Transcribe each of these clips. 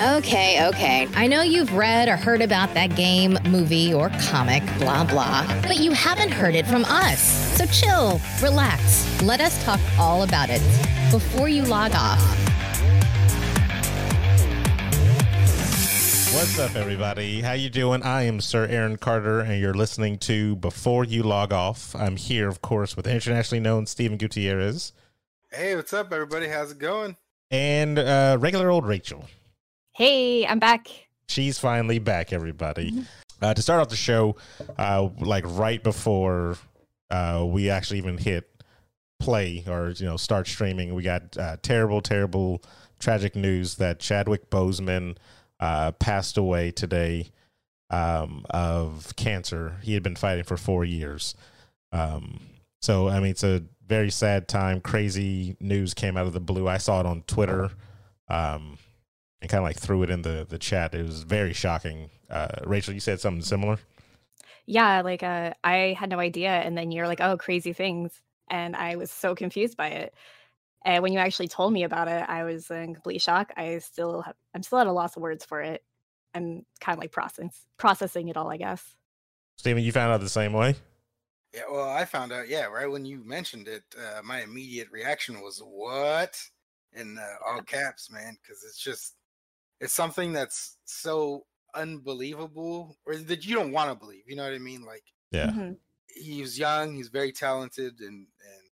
Okay, okay. I know you've read or heard about that game, movie, or comic, blah, blah, but you haven't heard it from us. So chill, relax. Let us talk all about it before you log off. What's up, everybody? How you doing? I am Sir Aaron Carter, and you're listening to Before You Log Off. I'm here, of course, with internationally known Stephen Gutierrez Hey, what's up, everybody? How's it going? and uh, regular old Rachel. Hey, I'm back. She's finally back, everybody. Uh, to start off the show, uh, like right before uh, we actually even hit play or you know start streaming, we got uh, terrible, terrible, tragic news that Chadwick Boseman uh, passed away today um, of cancer. He had been fighting for four years. Um, so I mean, it's a very sad time. Crazy news came out of the blue. I saw it on Twitter. Um, and kind of like threw it in the the chat. It was very shocking. Uh, Rachel, you said something similar. Yeah, like uh, I had no idea, and then you're like, "Oh, crazy things," and I was so confused by it. And when you actually told me about it, I was in complete shock. I still have, I'm still at a loss of words for it. I'm kind of like processing processing it all, I guess. Steven, you found out the same way. Yeah, well, I found out, yeah, right when you mentioned it, uh, my immediate reaction was, what? In uh, all caps, man, because it's just, it's something that's so unbelievable, or that you don't want to believe. You know what I mean? Like, Yeah, Mhm. he young, he's very talented, and, and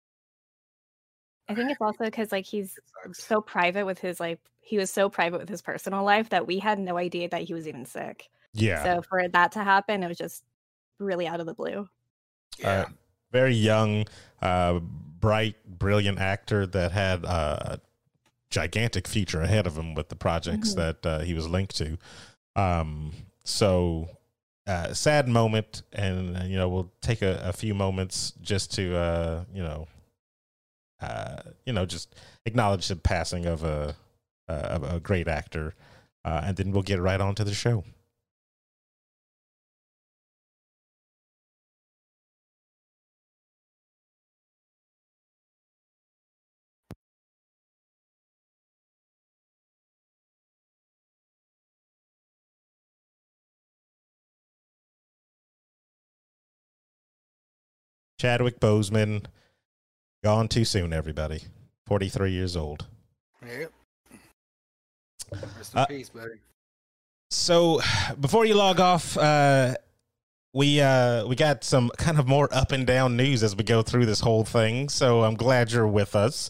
I think it's also because like he's so private with his like he was so private with his personal life that we had no idea that he was even sick. yeah. So for that to happen, it was just really out of the blue. yeah. Uh, very young, uh, bright, brilliant actor that had uh, a gigantic future ahead of him with the projects Mhm. that uh, he was linked to. Um, so, uh, sad moment, and uh, you know we'll take a, a few moments just to uh, you know, uh, you know, just acknowledge the passing of a of a great actor, uh, and then we'll get right on to the show. Chadwick Boseman, gone too soon. Everybody, forty three years old. Yep. Rest in Uh, peace, buddy. So before you log off, uh, we uh, we got some kind of more up and down news as we go through this whole thing. So I'm glad you're with us.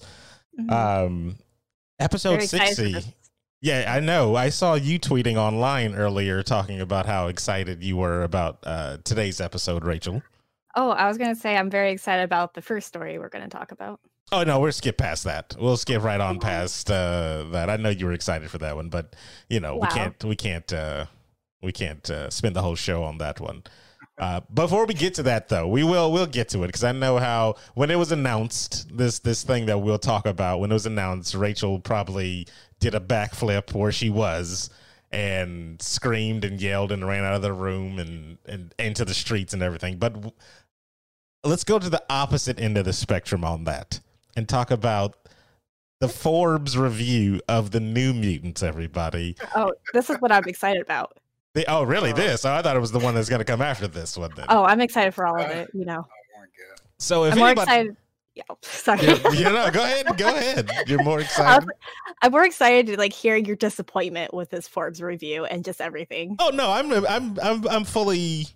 Mhm. Um, episode Very sixty. Yeah, I know. I saw you tweeting online earlier talking about how excited you were about uh, today's episode, Rachel. Oh, I was gonna say I'm very excited about the first story we're gonna talk about. Oh no, we'll skip past that. We'll skip right on past uh, that. I know you were excited for that one, but you know we can't we can't uh, we can't uh, spend the whole show on that one. Uh, before we get to that, though, we will we'll get to it because I know how when it was announced this this thing that we'll talk about when it was announced, Rachel probably did a backflip where she was and screamed and yelled and ran out of the room and and into the streets and everything. But let's go to the opposite end of the spectrum on that and talk about the Forbes review of the New Mutants. Everybody, Oh, this is what I'm excited about. they, oh really? Uh, This? Oh, I thought it was the one that's going to come after this one. Then. Oh, I'm excited for all of it. You know, Oh my god. so if I'm more anybody, excited. Yeah, sorry. you, you know, go ahead, go ahead. You're more I was- excited. I'm more excited to like hear your disappointment with this Forbes review and just everything. Oh no, I'm I'm I'm I'm fully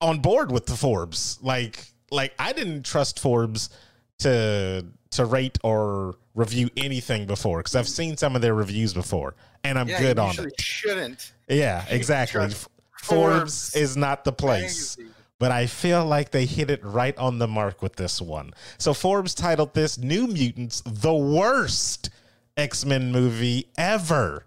on board with the Forbes. Like like I didn't trust Forbes to to rate or review anything before because I've seen some of their reviews before and I'm yeah, good on it. Shouldn't. Yeah, exactly. Forbes Forbes is not the place. magazine. but I feel like they hit it right on the mark with this one. So Forbes titled this New Mutants the worst X-Men movie ever.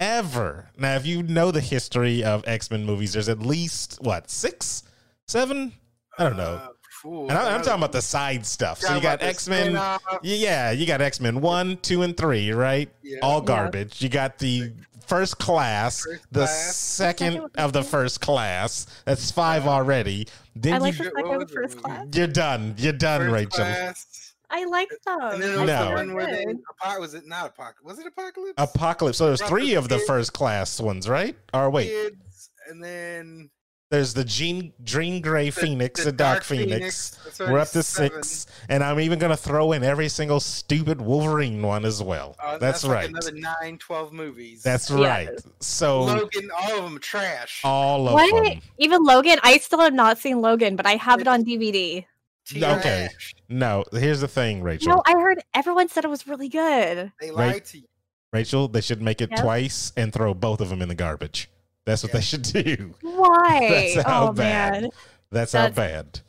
Ever. Now, if you know the history of X-Men movies, there's at least what, six, seven? I don't know. Uh, fool, And I, I'm uh, talking about the side stuff. So you got X-Men. Yeah, you got X-Men 1, 2, and 3, right? Yeah. All Yeah. garbage. You got the first class, First the class. second Second of the first class. That's five already. Then I you like the Shit, second what of was the the first movie? class. you're done. You're done, First Rachel. class. I like them. And then there No. one where they was it not apocalypse? Was it apocalypse? Apocalypse. So there's three of the first class ones, right? Or wait, Kids, and then there's the Jean Dream Grey Phoenix, the, Dark, Phoenix. That's We're up to seven. six, and I'm even gonna throw in every single stupid Wolverine one as well. Uh, that's, like right. another nine, 12 movies. That's Yeah. right. So Logan, all of them trash. all of What? them. Even Logan, I still have not seen Logan, but I have it on DVD. okay. No, here's the thing, Rachel. No, I heard everyone said it was really good. They Right. lied to you. Rachel, they should make it Yep. twice and throw both of them in the garbage. That's what Yeah. they should do. Why? That's how oh bad. man, That's how bad.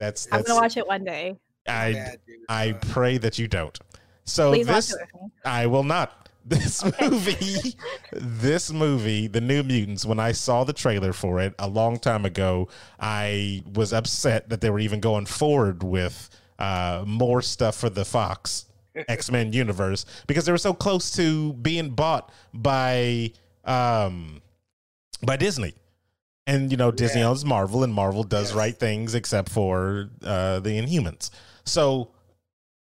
That's I'm gonna watch it one day. I Bad. I pray that you don't. So Please this watch it. I will not. This Okay. movie, this movie, The New Mutants, when I saw the trailer for it a long time ago, I was upset that they were even going forward with uh, more stuff for the Fox X Men universe because they were so close to being bought by um, by Disney. And you know, Disney Yeah. owns Marvel, and Marvel does Yes. right things except for uh, the Inhumans. So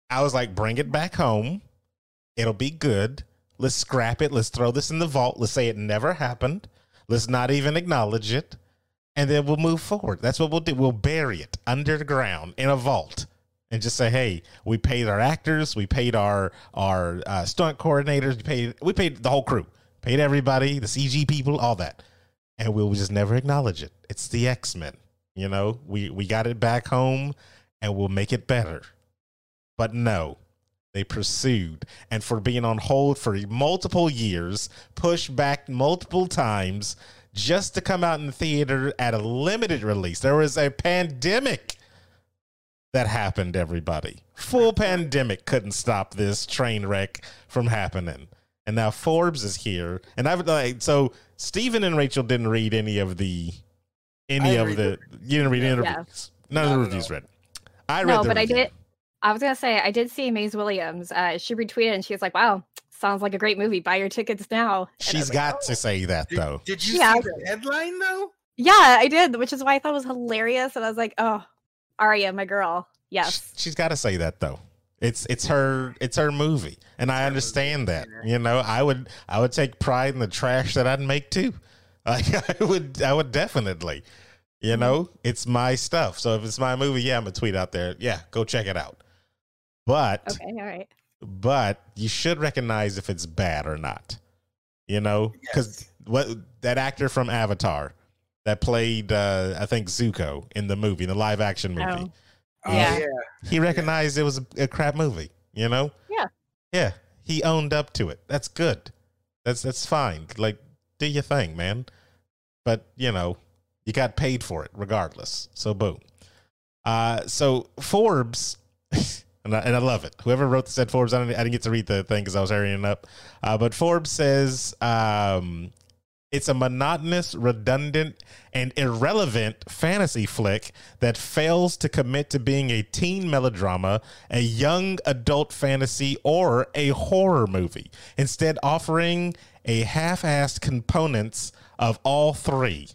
I was like, bring it back home. It'll be good. Let's scrap it. Let's throw this in the vault. Let's say it never happened. Let's not even acknowledge it. And then we'll move forward. That's what we'll do. We'll bury it underground in a vault and just say, hey, we paid our actors, we paid our our uh, stunt coordinators, we paid we paid the whole crew, paid everybody, the CG people, all that, and we'll just never acknowledge it. It's the X Men, you know. We we got it back home, and we'll make it better. But no, they pursued, and for being on hold for multiple years, pushed back multiple times, just to come out in the theater at a limited release. There was a pandemic that happened, everybody. Full pandemic couldn't stop this train wreck from happening. And now Forbes is here. And I've like so Stephen and Rachel didn't read any of the any of read the you didn't read any Yeah. interviews. None of the reviews all. read. I read No, the but I did. I was gonna say I did see Maisie Williams. Uh, she retweeted and she was like, "Wow, sounds like a great movie. Buy your tickets now." And I She's was like, got "Oh." to say that though. did you Yeah. see the headline though? Yeah, I did, which is why I thought it was hilarious. And I was like, "Oh, Arya, my girl, yes." She's got to say that though. It's it's her it's her movie, and I understand that. You know, I would I would take pride in the trash that I'd make too. Like I would I would definitely. You Mm-hmm. know, it's my stuff. So if it's my movie, yeah, I'm gonna tweet out there. Yeah, go check it out. But Okay, all right. but you should recognize if it's bad or not. You know, because Yes. what that actor from Avatar that played uh, I think Zuko in the movie, the live action movie. Oh. Oh, Yeah. yeah. He recognized it was a, a crap movie, you know? Yeah. Yeah. He owned up to it. That's good. That's that's fine. Like, do your thing, man. But, you know, you got paid for it regardless. So boom. Uh so Forbes and I, and I love it. Whoever wrote this at Forbes, I didn't, I didn't get to read the thing because I was hurrying up. Uh, but Forbes says um, it's a monotonous, redundant, and irrelevant fantasy flick that fails to commit to being a teen melodrama, a young adult fantasy, or a horror movie, instead offering a half-assed components of all three.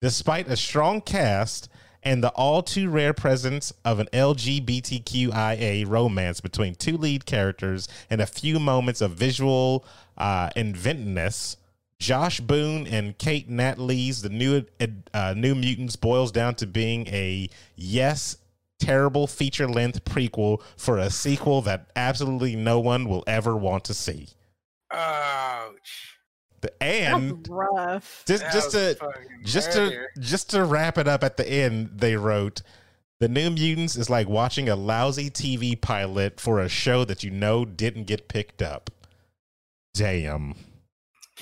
Despite a strong cast and the all too rare presence of an LGBTQIA romance between two lead characters and a few moments of visual uh, inventiveness, Josh Boone and Kate Natlee's The New uh, New Mutants boils down to being a yes terrible feature length prequel for a sequel that absolutely no one will ever want to see. Ouch. And rough. just That just to just to just to wrap it up at the end, they wrote the New Mutants is like watching a lousy TV pilot for a show that you know didn't get picked up. Damn.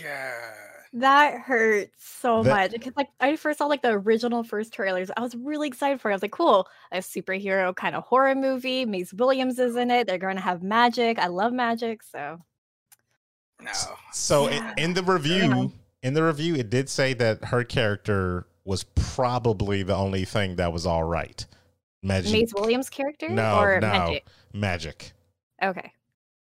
God. That hurts so That- much because, like, I first saw like the original first trailers. I was really excited for it. I was like, "Cool, a superhero kind of horror movie. Maisie Williams is in it. They're going to have magic. I love magic, so No. So Yeah. in the review, in the review, it did say that her character was probably the only thing that was all right. Magic, Maisie Williams' character No, or no. magic." magic. Okay,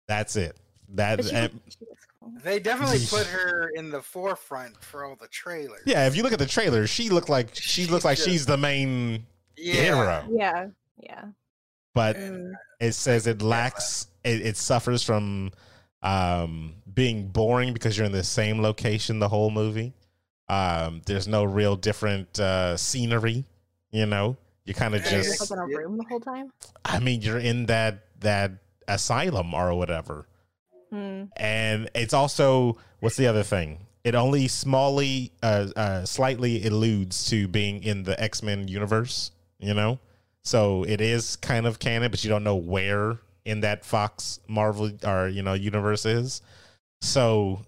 That's it. That but she, and- she looks cool. They definitely put her in the forefront for all the trailers. yeah. If you look at the trailer, she looked like she She's looks like she's the main Yeah. hero. Yeah, yeah. but Mm. it says it lacks it, it suffers from um being boring because you're in the same location the whole movie um there's no real different uh scenery you know you kind of Yeah, You're it's- just just like in a room the whole time. i mean you're in that that asylum or whatever Hmm. and it's also what's the other thing it only smallly uh, uh slightly alludes to being in the x-men universe you know so it is kind of canon but you don't know where in that fox marvel or you know universe is so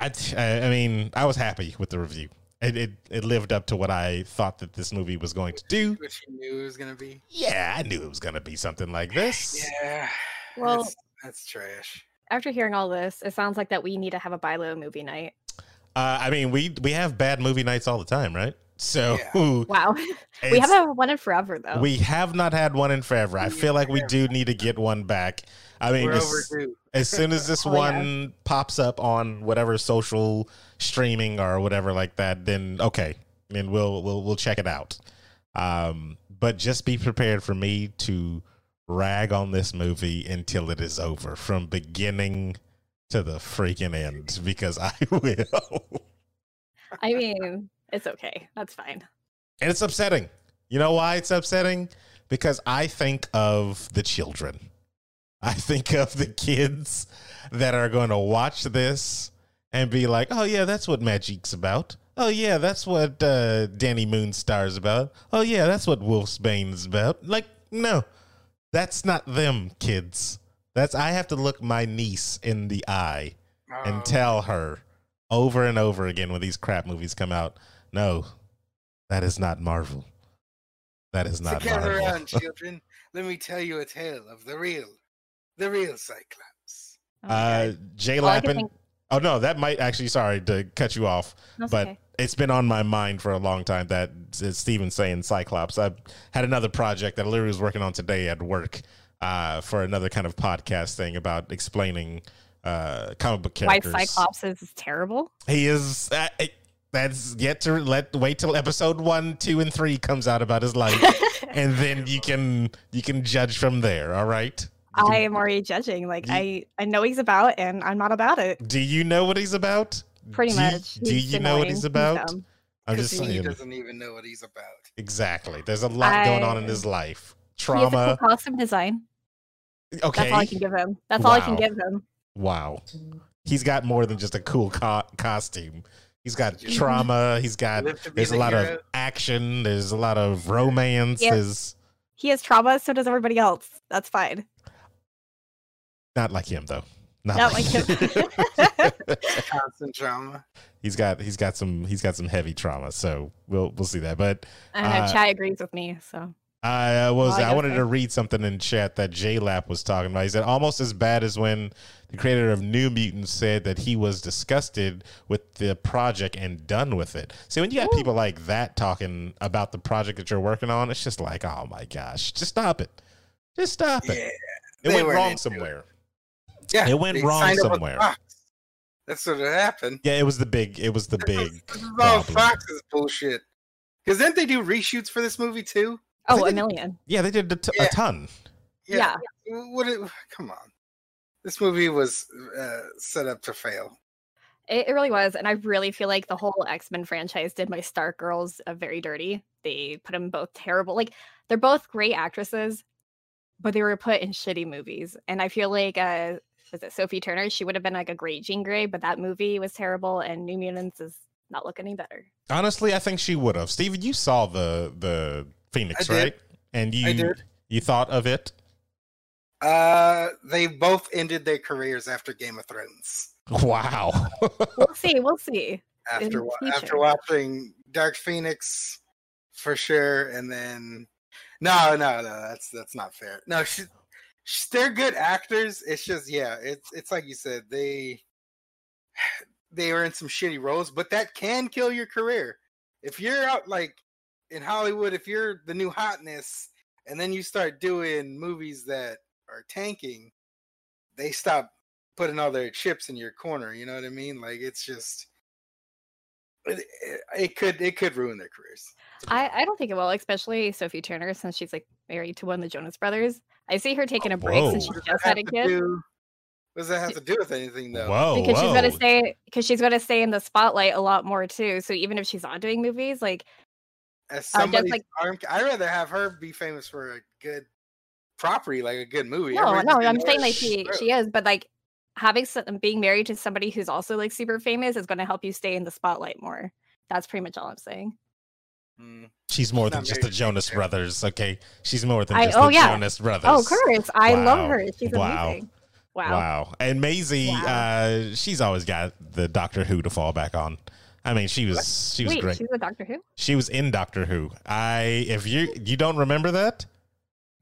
i i mean i was happy with the review it, it it lived up to what i thought that this movie was going to do Which you knew it was gonna be. yeah i knew it was going to be something like this Yeah. Well- that's, that's trash. After hearing all this, it sounds like that we need to have a Bilo movie night. uh, i mean we we have bad movie nights all the time right so Wow. we haven't had one in forever though. We have not had one in forever. I feel like we do need to get one back. I mean, as, as soon as this Oh, yeah. one pops up on whatever social streaming or whatever like that, then okay, then we'll we'll we'll check it out. Um, but just be prepared for me to rag on this movie until it is over, from beginning to the freaking end, because I will. I mean, it's okay. That's fine. And it's upsetting. You know why it's upsetting? Because I think of the children. I think of the kids that are going to watch this and be like, oh, yeah, that's what Magik's about. Oh, yeah, that's what uh, Dani Moonstar's about. Oh, yeah, that's what Wolfsbane's about. Like, no, that's not them, kids. That's I have to look my niece in the eye Oh, and tell her over and over again when these crap movies come out, no, that is not Marvel. That is not Together Marvel. around, children. Let me tell you a tale of the real, the real Cyclops. Oh my uh, Jay All Lappin. think- Oh no, that might actually. Sorry to cut you off, That's but okay. It's been on my mind for a long time that uh, Steven saying Cyclops. I had another project that I literally was working on today at work uh, for another kind of podcast thing about explaining uh, comic book Why characters. Cyclops is terrible. He is. Uh, it- that's yet to let wait till episode one, two, and three comes out about his life, and then you can you can judge from there. All right. I am already judging. Like You- I, I know he's about, and I'm not about it. do you know what he's about? Pretty do you- much. do He's you know what he's about? dumb. I'm just saying. he doesn't even know what he's about. Exactly. There's a lot going on in his life. He has a cool Trauma. costume design. Okay. That's all I can give him. That's all I can give him. Wow. He's got more than just a cool co- costume. He's got trauma. He's got. Live to be There's a the lot of action. There's a lot of romance. Yeah. There's He has trauma, so does everybody else. That's fine. not like him though. Not, Not like like him. Constant trauma. he's got he's got some he's got some heavy trauma. So we'll we'll see that. But And Uh, Chad agrees with me. So I uh, was Oh, I I wanted so. to read something in chat that J Lap was talking about. He said almost as bad as when the creator of New Mutants said that he was disgusted with the project and done with it. See, when you got Ooh. people like that talking about the project that you're working on, it's just like, oh my gosh, just stop it, just stop Yeah. it. It they went wrong somewhere. it. Somewhere. Yeah. It went wrong signed up with somewhere. That's what happened. Yeah, it was the big. It was the big. This is all problem. Fox's bullshit. Because didn't they do reshoots for this movie too? Oh, a it- million. Yeah, they did a, t- Yeah. a ton. Yeah. What? It, come on. This movie was uh, set up to fail. It, it really was, and I really feel like the whole X Men franchise did my Stark girls uh, very dirty. They put them both terrible. Like they're both great actresses, but they were put in shitty movies. And I feel like uh, was it Sophie Turner? She would have been like a great Jean Grey, but that movie was terrible, and New Mutants is not looking any better. Honestly, I think she would have. Steven, you saw the the Phoenix, I did. right? And you I did. you thought of it. Uh, they both ended their careers after Game of Thrones. Wow. We'll see. We'll see. After wa- after watching Dark Phoenix, for sure, and then no, no, no, that's that's not fair. No, she, sh they're good actors. It's just yeah, it's it's like you said they they are in some shitty roles, but that can kill your career if you're out like in Hollywood. If you're the new hotness, and then you start doing movies that are tanking, they stop putting all their chips in your corner. You know what I mean? Like it's just it, it, it could it could ruin their careers. I, I don't think it will, especially Sophie Turner, since she's like married to one of the Jonas Brothers. I see her taking a break since she Whoa. What does just had a kid do- What does that have to do with anything though? Whoa, because she's gonna stay because she's gonna stay in the spotlight a lot more too. So even if she's not doing movies, like As Uh, just somebody, like- I'd rather have her be famous for a good property, like a good movie. no, Everybody's no, I'm saying like she script. she is, but like having some, being married to somebody who's also like super famous is gonna help you stay in the spotlight more. That's pretty much all I'm saying. Mm. She's more than just the Jonas Brothers. Okay, she's more than I- just oh, the yeah. Jonas Brothers. Oh, Curtis, I love her. She's Wow. amazing. Wow. Wow. And Maisie, Wow. uh, she's always got the Doctor Who to fall back on. I mean, she was she was Wait, great. she's a Doctor Who? She was in Doctor Who. I if you you don't remember that,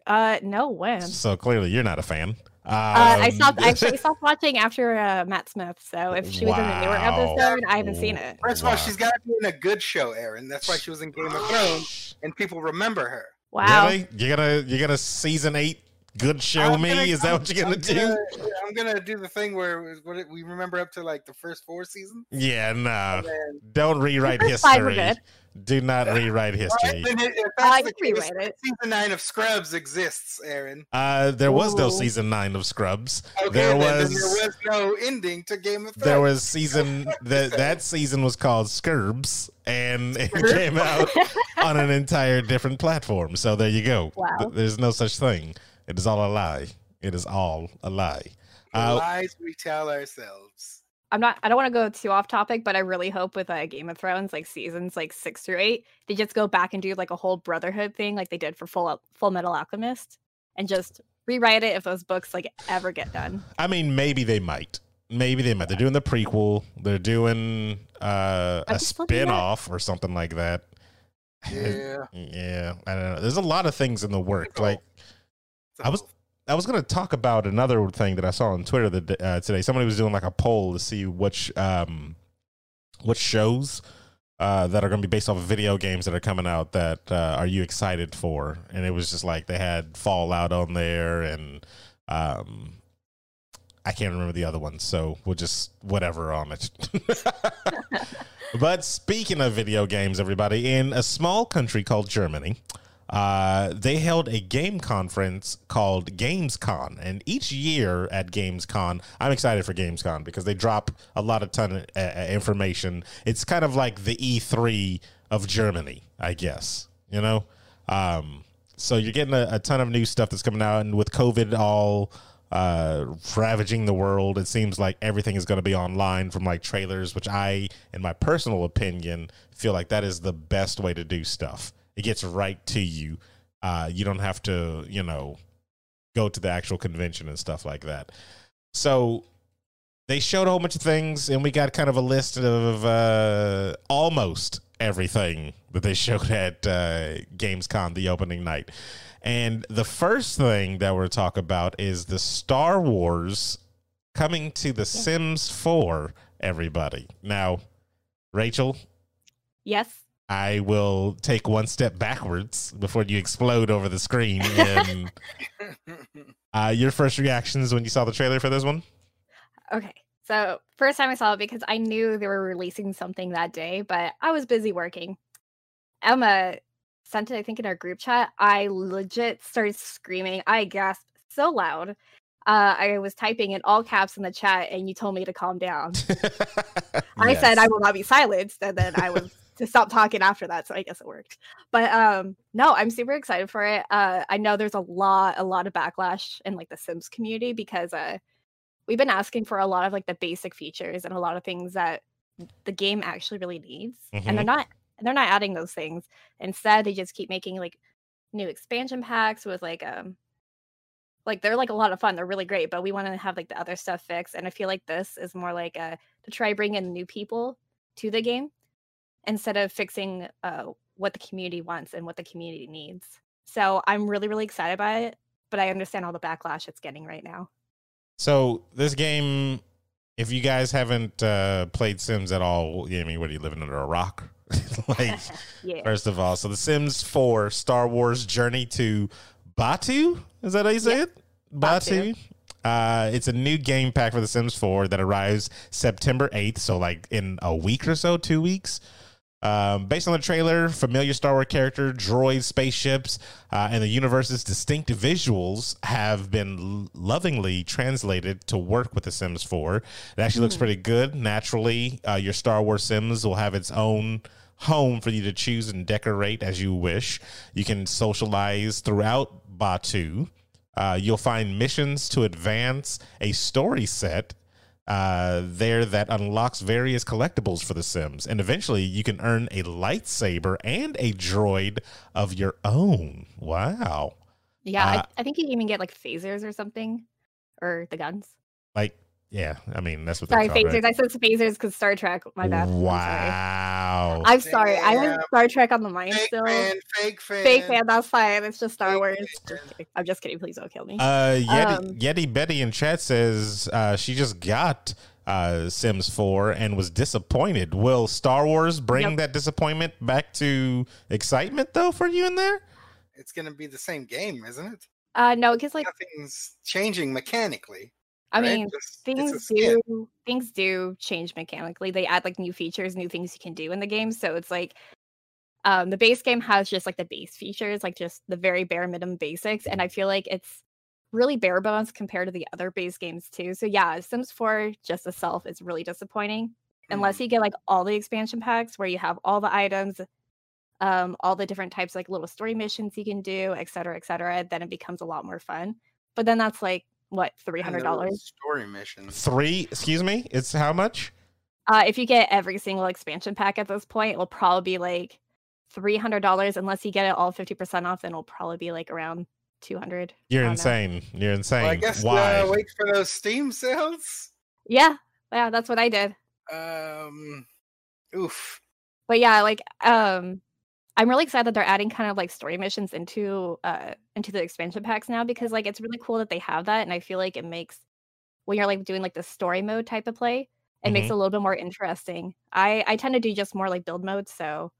Uh, no, when? so clearly you're not a fan. Um, Uh, I stopped. I actually stopped watching after uh, Matt Smith. So if she was in the newer episode, I haven't seen it. First of all, Wow. she's got to be in a good show, Aaron. That's why she was in Game of Thrones, and people remember her. Wow. Really? You're gonna you're gonna season eight good show I'm me? gonna- Is that I'm- what you're gonna I'm do? gonna- yeah, I'm gonna do the thing where it- what it- we remember up to like the first four seasons. Yeah, nah. And then, Don't rewrite first five were history. Do not rewrite All history. right, then if I that's can case, rewrite it. season nine of Scrubs exists, Aaron. Uh, there was no season nine of Scrubs. Okay, there then, then was there was no ending to Game of Thrones. there was season that that season was called Scurbs, and it came out on an entire different platform. So there you go. Wow. There's no such thing. It is all a lie. It is all a lie. Uh, lies we tell ourselves. I'm not. I don't want to go too off topic, but I really hope with uh, Game of Thrones, like seasons like six through eight, they just go back and do like a whole Brotherhood thing, like they did for Full Full Metal Alchemist, and just rewrite it if those books like ever get done. I mean, maybe they might. Maybe they might. They're doing the prequel. They're doing uh, a they still doing that? spin off or something like that. Yeah. Yeah, I don't know. There's a lot of things in the work. Like I was- I was going to talk about another thing that I saw on Twitter the, d- uh, today. Somebody was doing like a poll to see which um, what shows uh, that are going to be based off of video games that are coming out that uh, are you excited for? And it was just like they had Fallout on there, and um, I can't remember the other ones. So we'll just whatever on it. but speaking of video games, everybody, in a small country called Germany, uh, they held a game conference called Gamescom. And each year at Gamescom, I'm excited for Gamescom because they drop a lot of ton of uh, uh, information. It's kind of like the E3 of Germany, I guess, you know? Um, so you're getting a, a ton of new stuff that's coming out. And with COVID all uh, ravaging the world, it seems like everything is going to be online from like trailers, which I, in my personal opinion, feel like that is the best way to do stuff it gets right to you. Uh, you don't have to, you know, go to the actual convention and stuff like that. So they showed a whole bunch of things, and we got kind of a list of uh, almost everything that they showed at uh, Gamescom the opening night. And the first thing that we're talk about is the Star Wars coming to the Sims 4, everybody. Now, Rachel, Yes. I will take one step backwards before you explode over the screen. And uh, your first reactions when you saw the trailer for this one? Okay. So first time I saw it because I knew they were releasing something that day, but I was busy working. Emma sent it, I think, in our group chat. I legit started screaming. I gasped so loud. Uh, I was typing in all caps in the chat, and you told me to calm down. I said I will not be silenced, and then I was to stop talking after that. So I guess it worked. But um, no, I'm super excited for it. Uh, I know there's a lot, a lot of backlash in like the Sims community because uh, we've been asking for a lot of like the basic features and a lot of things that the game actually really needs, and they're not, they're not adding those things. Instead, they just keep making like new expansion packs with like um. Like they're like a lot of fun. They're really great, but we want to have like the other stuff fixed. And I feel like this is more like uh to try bring in new people to the game instead of fixing uh, what the community wants and what the community needs. So I'm really, really excited by it, but I understand all the backlash it's getting right now. So this game, if you guys haven't uh, played Sims at all, I mean, what are you living under a rock? like, yeah. first of all, so the Sims 4 Star Wars Journey to Batuu, is that how you say Yeah. it? Batuu. Batuu. Uh, it's a new game pack for The Sims 4 that arrives September 8th, so like in a week or so, two weeks. Um, based on the trailer, familiar Star Wars character, droids, spaceships, uh, and the universe's distinct visuals have been l- lovingly translated to work with The Sims 4. It actually looks pretty good. Naturally, uh, your Star Wars Sims will have its own home for you to choose and decorate as you wish. You can socialize throughout Batuu. Uh, you'll find missions to advance a story set uh, there that unlocks various collectibles for the Sims. And eventually you can earn a lightsaber and a droid of your own. Wow. Yeah, Uh, I, I think you can even get like phasers or something, or the guns. Like, yeah, I mean, that's what Sorry, phasers. I said phasers because Star Trek. My bad. Sorry. Wow. I'm sorry. I have Damn. Star Trek on the mind Fake still. fan, fake fan. Fake fan, that's fine. It's just Star Fake Wars. Just. I'm just kidding. Please don't kill me. Uh, Yeti, Um, Yeti Betty in chat says uh, she just got uh, Sims 4 and was disappointed. Will Star Wars bring Yep. that disappointment back to excitement, though, for you in there? It's gonna be the same game, isn't it? uh, no, because like Nothing's changing mechanically. I right? mean, Just- things do things do change mechanically. They add like new features, new things you can do in the game. So it's like um the base game has just like the base features, like just the very bare minimum basics. And I feel like it's really bare bones compared to the other base games too. So yeah, Sims 4 just itself is really disappointing. Unless Mm. you get like all the expansion packs where you have all the items, um, all the different types like little story missions you can do, et cetera, et cetera, then it becomes a lot more fun. But then that's like what, three And hundred the dollars? Story missions. Three, excuse me, it's how much? Uh, if you get every single expansion pack at this point, it'll probably be like three hundred dollars. Unless you get it all fifty percent off, then it'll probably be like around two hundred. You're no. insane. You're insane. Well, I guess Why? Uh, wait for those Steam sales. Yeah, yeah, that's what I did. Um, oof. But yeah, like um, I'm really excited that they're adding kind of like story missions into uh into the expansion packs now because like it's really cool that they have that, and I feel like it makes when you're like doing like the story mode type of play, it makes Mhm. it a little bit more interesting. I I tend to do just more like build mode, so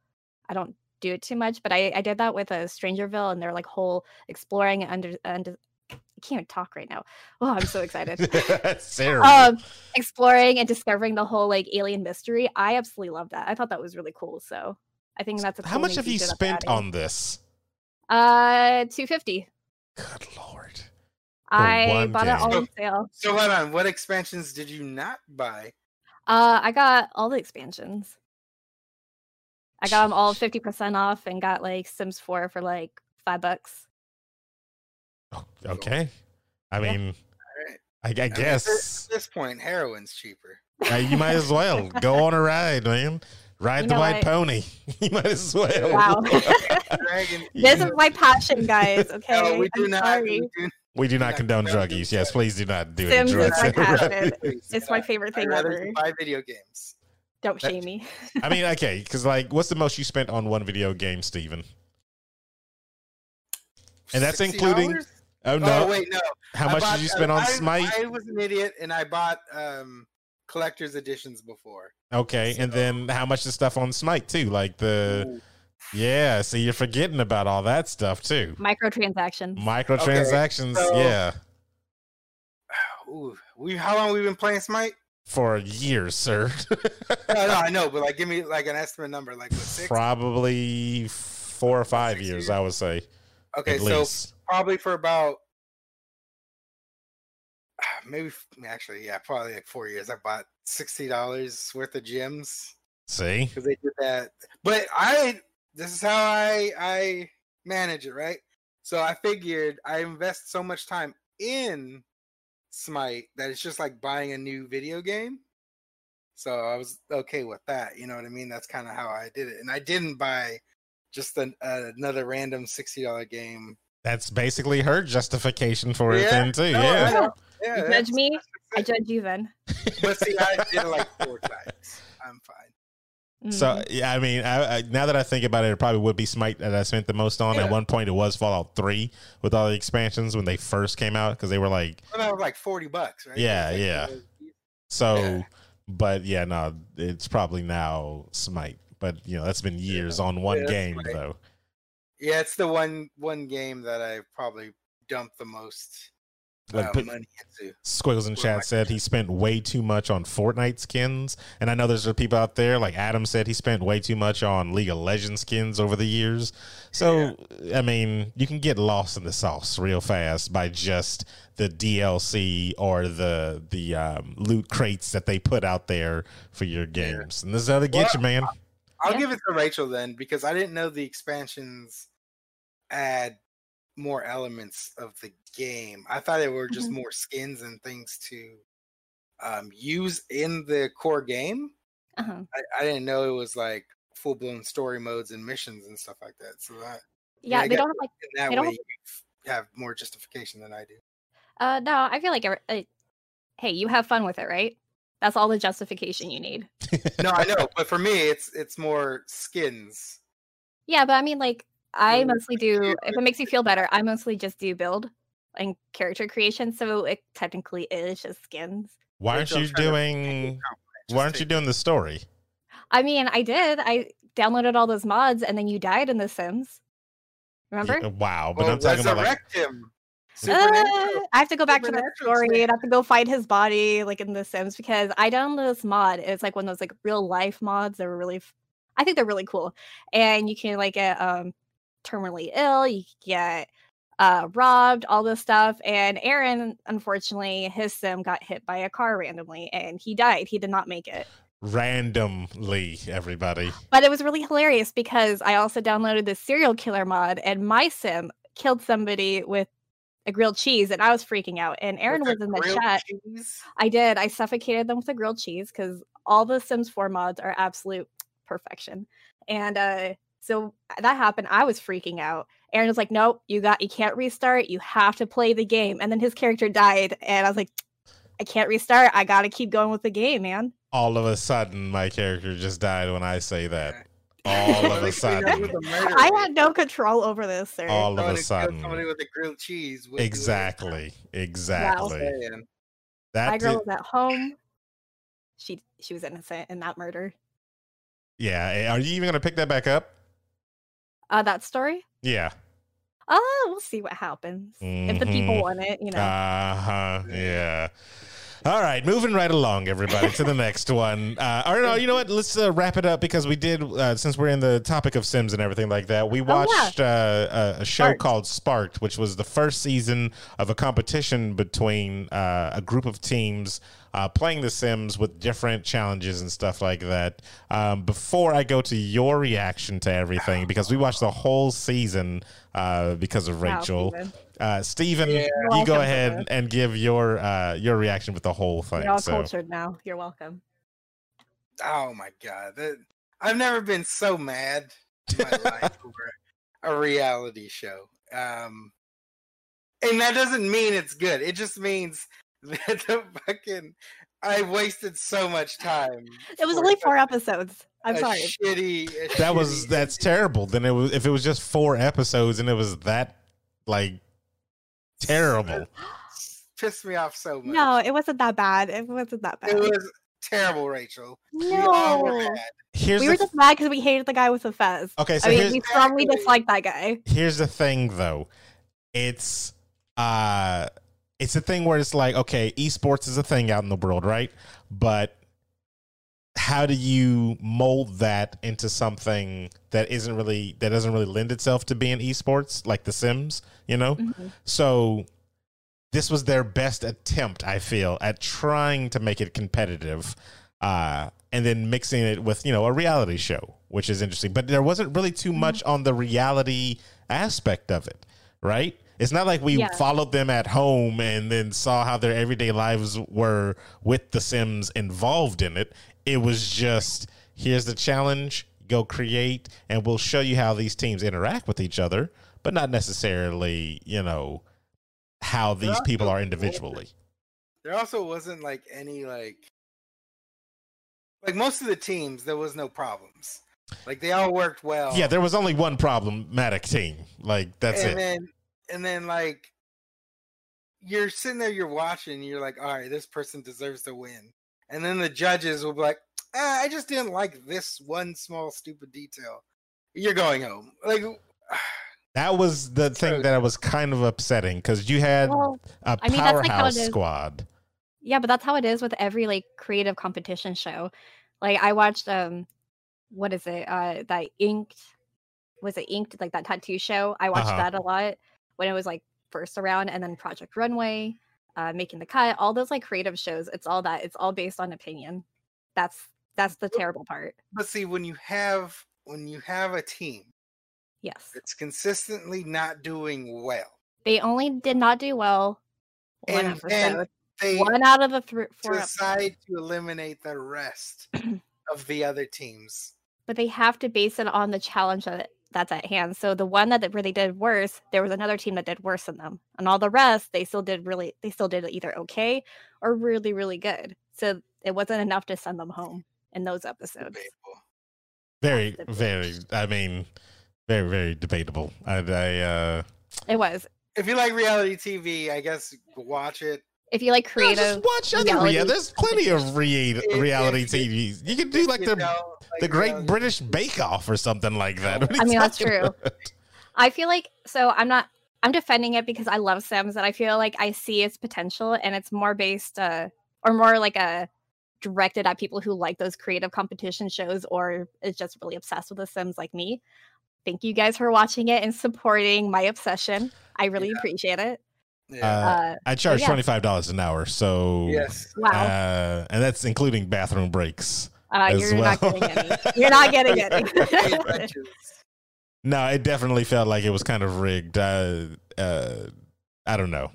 I don't do it too much. But I I did that with a Strangerville, and their like whole exploring and under and I can't even talk right now. Oh, I'm so excited. Um, exploring and discovering the whole like alien mystery. I absolutely love that. I thought that was really cool. So I think that's a How much have you feature that they're spent on this? Uh, two fifty. Good lord. I one bought it all on sale. So hold on. What expansions did you not buy? Uh, I got all the expansions. I got them all fifty percent off and got like Sims Four for like five bucks. Oh, Okay. I Yeah. mean, Alright. I, I I mean, at guess this point, heroin's cheaper. uh, you might as well go on a ride, man. Ride You the white what? pony. You might as well. Wow. This is my passion, guys. Okay, No, we do I'm not. sorry. We do, We do not not condone condone druggies. this. Yes, please do not do Sims any is drugs. my passion. It's my favorite thing rather ever. buy video games. Don't shame me. I mean, okay, because like, what's the most you spent on one video game, Steven? And that's including- $60? Oh no! Oh wait, no. How I much bought- did you spend on I, Smite? I was an idiot, and I bought um collector's editions before. okay, and then how much is stuff on Smite too? Like the Ooh. yeah. So you're forgetting about all that stuff too. Microtransactions. Microtransactions, so- yeah, Ooh, we how long we been playing Smite? for years, sir. No, no, I know, but like, give me like an estimate number, like what, six? Probably four or five years, years? I would say. Okay, at so least. probably for about maybe actually, yeah, probably like four years. I bought sixty dollars worth of gems See, because they did that. But I, this is how I I manage it, right? So I figured I invest so much time in Smite that it's just like buying a new video game. So I was okay with that. You know what I mean? That's kind of how I did it, and I didn't buy just an, another random sixty dollar game. that's basically her justification for it Yeah, then too. no, yeah. Know. Yeah, You judge me, I judge you then. But see, I did it like four times. I'm fine. So Mhm. yeah, I mean, I, I, now that I think about it, it probably would be Smite that I spent the most on. At one point, it was Fallout Three with all the expansions when they first came out because they were like Well, that was like forty bucks, right? Yeah, like- yeah. so. Yeah. But yeah, no, it's probably now Smite. But you know, that's been years on one Yeah, game Smite. though. Yeah, it's the one one game that I probably dumped the most Like uh, put- money into. Squiggles in chat said he spent way too much on Fortnite skins, and I know there's people out there like Adam said he spent way too much on League of Legends skins over the years. So I mean, you can get lost in the sauce real fast by just the DLC or the the um, loot crates that they put out there for your games, and this is how they get Well, you, man. I'll Yeah. give it to Rachel then because I didn't know the expansions add more elements of the game. I thought they were just Mhm. more skins and things to um, use in the core game. Uh-huh. I, I didn't know it was like full blown story modes and missions and stuff like that. So that Yeah, they don't have like that They don't way you have more justification than I do. uh no, I feel like every- uh, hey, you have fun with it, right? That's all the justification you need. No, I know, but for me, it's it's more skins. Yeah, but I mean like I Mm, mostly do if it makes you feel better, I mostly just do build and character creation, so it technically is just skins. Why aren't you doing? Why aren't you doing the story? I mean, I did. I downloaded all those mods and then you died in The Sims. Remember? Yeah, wow, but Well, I'm talking about like resurrect him. Uh, I have to go back to the story and I have to go find his body like in The Sims because I downloaded this mod. It's like one of those like real life mods that were really, f- I think they're really cool. And you can like get um terminally ill, you get uh robbed, all this stuff. And Aaron, unfortunately, his sim got hit by a car randomly and he died. He did not make it. randomly, everybody. But it was really hilarious because I also downloaded the serial killer mod and my sim killed somebody with a grilled cheese and I was freaking out. And Aaron With was in the chat. cheese? I did. I suffocated them with a grilled cheese because all the Sims 4 mods are absolute perfection. And uh so that happened. I was freaking out. Aaron was like, Nope, you got you can't restart. You have to play the game. And then his character died. And I was like, I can't restart. I gotta keep going with the game, man. All of a sudden, my character just died when I say that. All of a least we know sudden. who the murderer I had no control over this, sir. All of a sudden. somebody with a grilled cheese. would do. Exactly. Exactly. Saying. My girl did- was at home. She she was innocent in that murder. yeah. eh, Are you even gonna pick that back up? Uh that story? Yeah. Oh, we'll see what happens. If the people Mhm. want it, you know. Uh huh. Yeah. All right, moving right along, everybody, to the next one. Uh, or no, you know what? Let's uh, wrap it up because we did, uh, since we're in the topic of Sims and everything like that. We Oh, yeah. watched uh, a, a show Sparked. called Sparked, which was the first season of a competition between uh, a group of teams uh, playing The Sims with different challenges and stuff like that. Um, before I go to your reaction to everything, because we watched the whole season uh, because of Rachel. Steven. Uh, Steven, Yeah. you Welcome go ahead this. and give your uh, your reaction with the whole thing. You're all So, cultured now. You're welcome. Oh my god, that, I've never been so mad in my life over a reality show. Um, and that doesn't mean it's good. It just means that the fucking I wasted so much time. It was only a- four episodes. I'm a sorry. Shitty. a that was shitty- that's terrible. Then it was if it was just four episodes and it was that like terrible. pissed me off so much. No, it wasn't that bad. It wasn't that bad. it was terrible, Rachel. We were no. mad. Here's We the were just mad because we hated the guy with the fez. okay. So I mean, we strongly Exactly. dislike that guy. here's the thing though. It's uh it's a thing where it's like okay, esports is a thing out in the world, right? But how do you mold that into something that isn't really that doesn't really lend itself to being esports like the Sims, you know? Mhm. So this was their best attempt, I feel, at trying to make it competitive, uh, and then mixing it with you know a reality show, which is interesting. But there wasn't really too much on the reality aspect of it, right? It's not like we Yeah. followed them at home and then saw how their everyday lives were with the Sims involved in it. It was just here's the challenge, go create, and we'll show you how these teams interact with each other, but not necessarily, you know, how these people are individually. There also wasn't like any like like most of the teams there was no problems. Like they all worked well. Yeah, there was only one problematic team. Like that's and it. then and then like you're sitting there you're watching you're like all right this person deserves to win and then the judges will be like ah, i just didn't like this one small stupid detail you're going home like That was the thing that was kind of upsetting because you had Well, a I mean, that's like powerhouse squad. Yeah, but that's how it is with every like creative competition show. Like I watched um what is it? Uh that inked was it inked like that tattoo show? I watched Uh-huh. that a lot when it was like first around and then Project Runway, uh making the cut, all those like creative shows, it's all that. It's all based on opinion. That's that's the terrible part. But see, when you have when you have a team Yes. it's consistently not doing well, They only did not do well one And episode. they one out of the three four episodes. decide to eliminate the rest of the other teams. but they have to base it on the challenge that that's at hand. So the one that where they did worse, there was another team that did worse than them, and all the rest they still did really they still did either okay or really really good. So it wasn't enough to send them home in those episodes. Very, very. I mean, very, very debatable. I, I uh, It was. If you like reality TV, I guess watch it. If you like no, creative, just watch other reality rea- There's plenty of rea- reality TVs. You can do like the like the Great reality- British Bake Off or something like that. I mean, that's true. about? I feel like so I'm not I'm defending it because I love Sims and I feel like I see its potential and it's more based uh or more like a directed at people who like those creative competition shows or is just really obsessed with the Sims like me. Thank you guys for watching it and supporting my obsession. I really Yeah. appreciate it. Yeah. Uh, Uh, I charge yeah. twenty five dollars an hour, so yes. wow. uh, and that's including bathroom breaks. Uh, as you're not well. getting any. You're not getting any. No, it definitely felt like it was kind of rigged. Uh, uh, I don't know.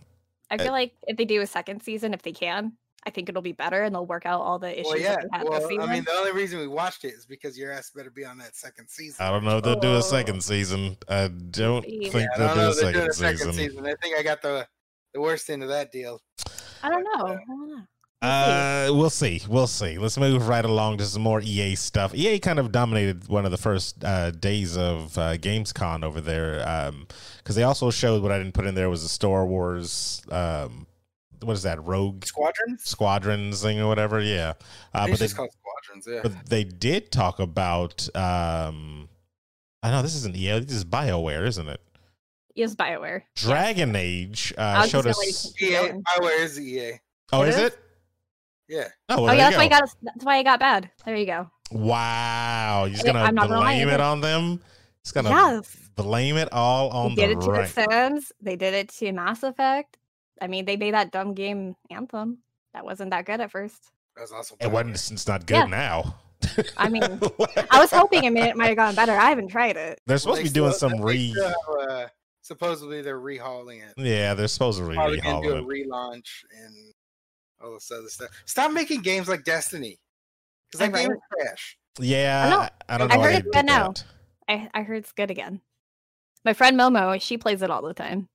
I feel like if they do a second season, if they can, I think it'll be better and they'll work out all the issues Well, yeah. that they had Well. I mean, the only reason we watched it is because your ass better be on that second season. I don't know if they'll do Oh. a second season. I don't Yeah, think I they'll don't do a they're doing second, a second season. season. I think I got the the worst end of that deal. I don't know. I don't know. Uh, we'll see. We'll see. Let's move right along to some more EA stuff. EA kind of dominated one of the first uh, days of uh, Gamescom over there because they also showed what I didn't put in there was the Star Wars. Um, what is that? Rogue Squadrons. Squadrons thing or whatever. Yeah, uh, It's but they just called Squadrons. Yeah. but they did talk about. Um, I know this isn't EA. This is Bioware, isn't it? Yes, Bioware. Dragon Age uh, was showed us. gonna EA. Bioware is EA. Oh, It is is? it? Yeah. Oh, well, oh yeah, you that's why. I got. That's why I got bad. There you go. Wow, you're just gonna I'm not gonna blame it it is. on them? It's gonna yes, blame it all on they did the it to right. the Sims. They did it to Mass Effect. I mean, they made that dumb game Anthem. That wasn't that good at first. That was also. It wasn't. It's not good Yeah. now. I mean, I was hoping it may, might have gotten better. I haven't tried it. they're supposed to be doing some re. Uh, supposedly they're rehauling it. Yeah, they're supposed to re Probably gonna do a it. relaunch and all this other stuff. Stop making games like Destiny. Because I that game read- is trash. Yeah, I. I, I don't know. I heard why it's good now. I I heard it's good again. My friend Momo, she plays it all the time.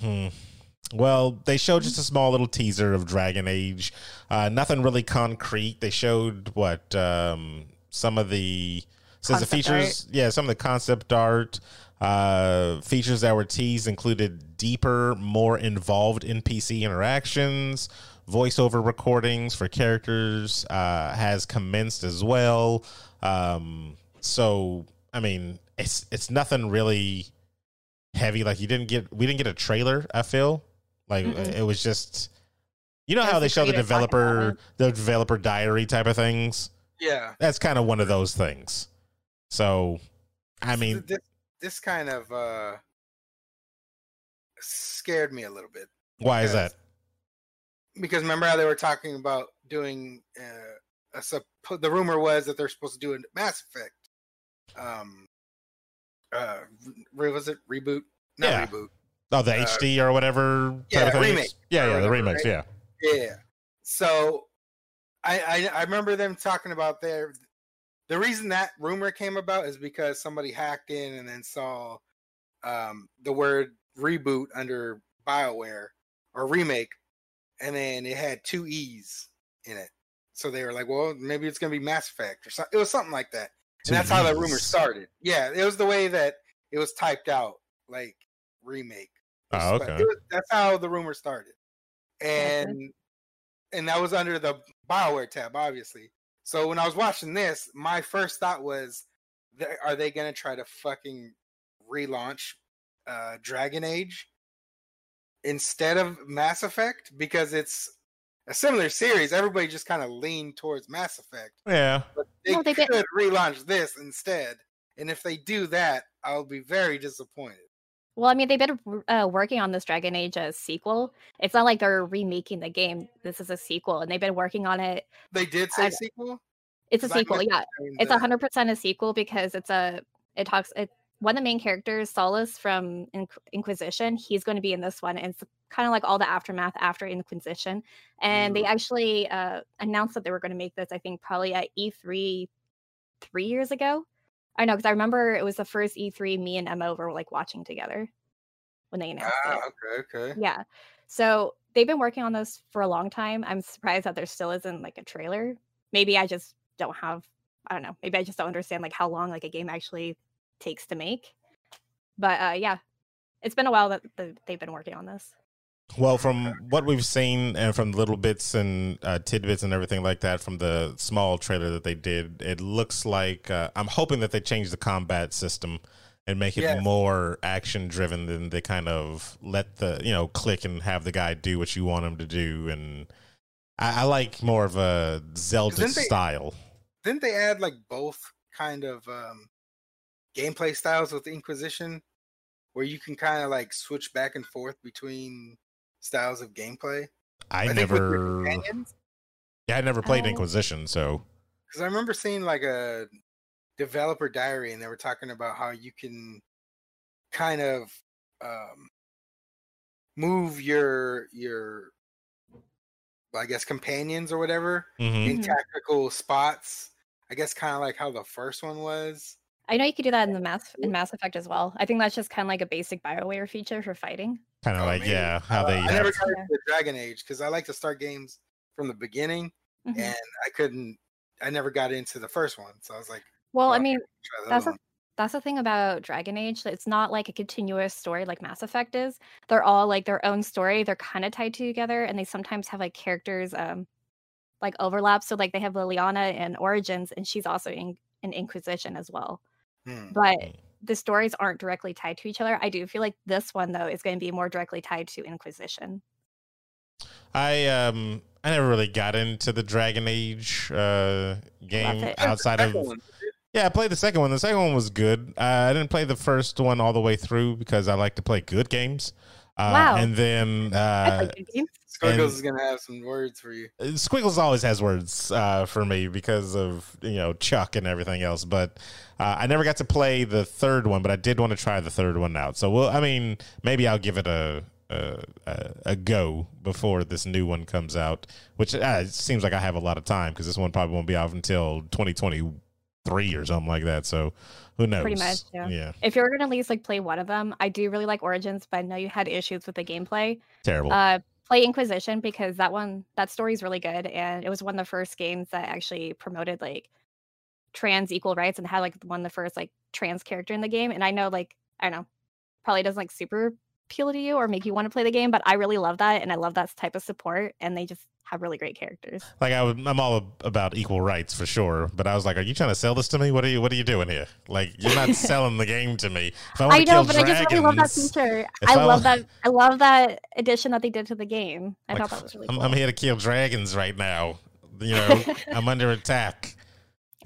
Hmm. Well, they showed just a small little teaser of Dragon Age. Uh, nothing really concrete. They showed what um, some of the says the Concept features. Yeah, some of the concept art uh, features that were teased included deeper, more involved NPC interactions. Voiceover recordings for characters uh, has commenced as well. Um, so, I mean, it's it's nothing really heavy. Like you didn't get, we didn't get a trailer. I feel like Mm-mm. it was just, you know It how they the show the creator talking about developer, the developer diary type of things. Yeah. That's kind of one of those things. So, I mean, this, this kind of uh scared me a little bit why is that? because remember how they were talking about doing uh, a suppo- the rumor was that they're supposed to do a Mass Effect. Um, uh, re- was it reboot? Not Yeah. reboot. Oh, the uh, HD or whatever type yeah, of remake Yeah, yeah, the remakes. right? Yeah. Yeah. So I, I I remember them talking about their the reason that rumor came about is because somebody hacked in and then saw um the word reboot under BioWare or remake and then it had two E's in it. So they were like, well, maybe it's gonna be Mass Effect or something. It was something like that. And that's how the rumor started. Yeah, it was the way that it was typed out, like remake. Oh, okay. was- that's how the rumor started, and and that was under the Bioware tab, obviously. So when I was watching this, my first thought was, "Are they gonna try to fucking relaunch uh, Dragon Age instead of Mass Effect because it's a similar series. Everybody just kind of leaned towards Mass Effect, Yeah. but they No, they could did- relaunch this instead. And if they do that, I'll be very disappointed. Well, I mean, they've been uh, working on this Dragon Age uh, sequel. It's not like they're remaking the game. This is a sequel, and they've been working on it. They did say I- sequel. It's a sequel, yeah. It's hundred percent a sequel because it's a. It talks. It one of the main characters, Solas from Inq- Inquisition. He's going to be in this one, and it's kind of like all the aftermath after Inquisition. And they actually uh, announced that they were going to make this. I think probably at E3 three years ago. I know because I remember it was the first E3 me and Emma were like watching together when they announced it. Ah, okay, okay. Yeah. So they've been working on this for a long time. I'm surprised that there still isn't like a trailer. Maybe I just don't have I don't know. Maybe I just don't understand like how long like a game actually takes to make. But uh yeah. It's been a while that they've been working on this. Well, from what we've seen and from little bits and uh, tidbits and everything like that from the small trailer that they did, it looks like uh, I'm hoping that they change the combat system and make it Yes. more action driven than they kind of let the you know click and have the guy do what you want him to do. And I, I like more of a Zelda Didn't they- style. Didn't they add like both kind of um, gameplay styles with Inquisition, where you can kind of like switch back and forth between styles of gameplay? I, think with your never, yeah, I never played Oh. Inquisition, so Because I remember seeing like a developer diary, and they were talking about how you can kind of um, move your your, I guess, companions or whatever mhm. in Mhm. tactical spots. I guess kind of like how the first one was. I know you could do that in the Mass in Mass Effect as well. I think that's just kind of like a basic BioWare feature for fighting. Kind of Oh, like maybe. yeah, how Uh, they I never got Yeah. into Dragon Age because I like to start games from the beginning, Mhm. and I couldn't. I never got into the first one, so I was like, Well, I mean, That's a- that's the thing about Dragon Age. It's not like a continuous story like Mass Effect is. They're all like their own story. They're kind of tied together, and they sometimes have like characters um like overlap. So like they have Leliana in Origins, and she's also in, in Inquisition as well. Hmm. But Mm. The stories aren't directly tied to each other. I do feel like this one though is going to be more directly tied to Inquisition. I um I never really got into the Dragon Age uh game outside of one, yeah I played the second one the second one was good uh, I didn't play the first one all the way through because I like to play good games uh, Wow. and then I uh, like good games. Squiggles and- is gonna have some words for you. Squiggles always has words uh, for me because of you know Chuck and everything else. But uh, I never got to play the third one, but I did want to try the third one out. So well, I mean, maybe I'll give it a a, a, a go before this new one comes out. Which uh, it seems like I have a lot of time because this one probably won't be out until 2023 or something like that. So who knows? Pretty much, yeah. yeah. If you're going to at least like play one of them, I do really like Origins, but I know you had issues with the gameplay. Terrible. uh play inquisition because that one that story is really good and it was one of the first games that actually promoted like trans equal rights and had like one of the first like trans character in the game and i know like i don't know probably doesn't like super appeal to you or make you want to play the game but i really love that and i love that type of support and they just have really great characters Like I would, I'm all about equal rights for sure, but I was like, "Are you trying to sell this to me? What are you What are you doing here? Like you're not selling the game to me. If I, i know kill but i just really love that feature i, I love wa- that i love that addition that they did to the game i like, thought that was really I'm, cool I'm here to kill dragons right now. You know, I'm under attack.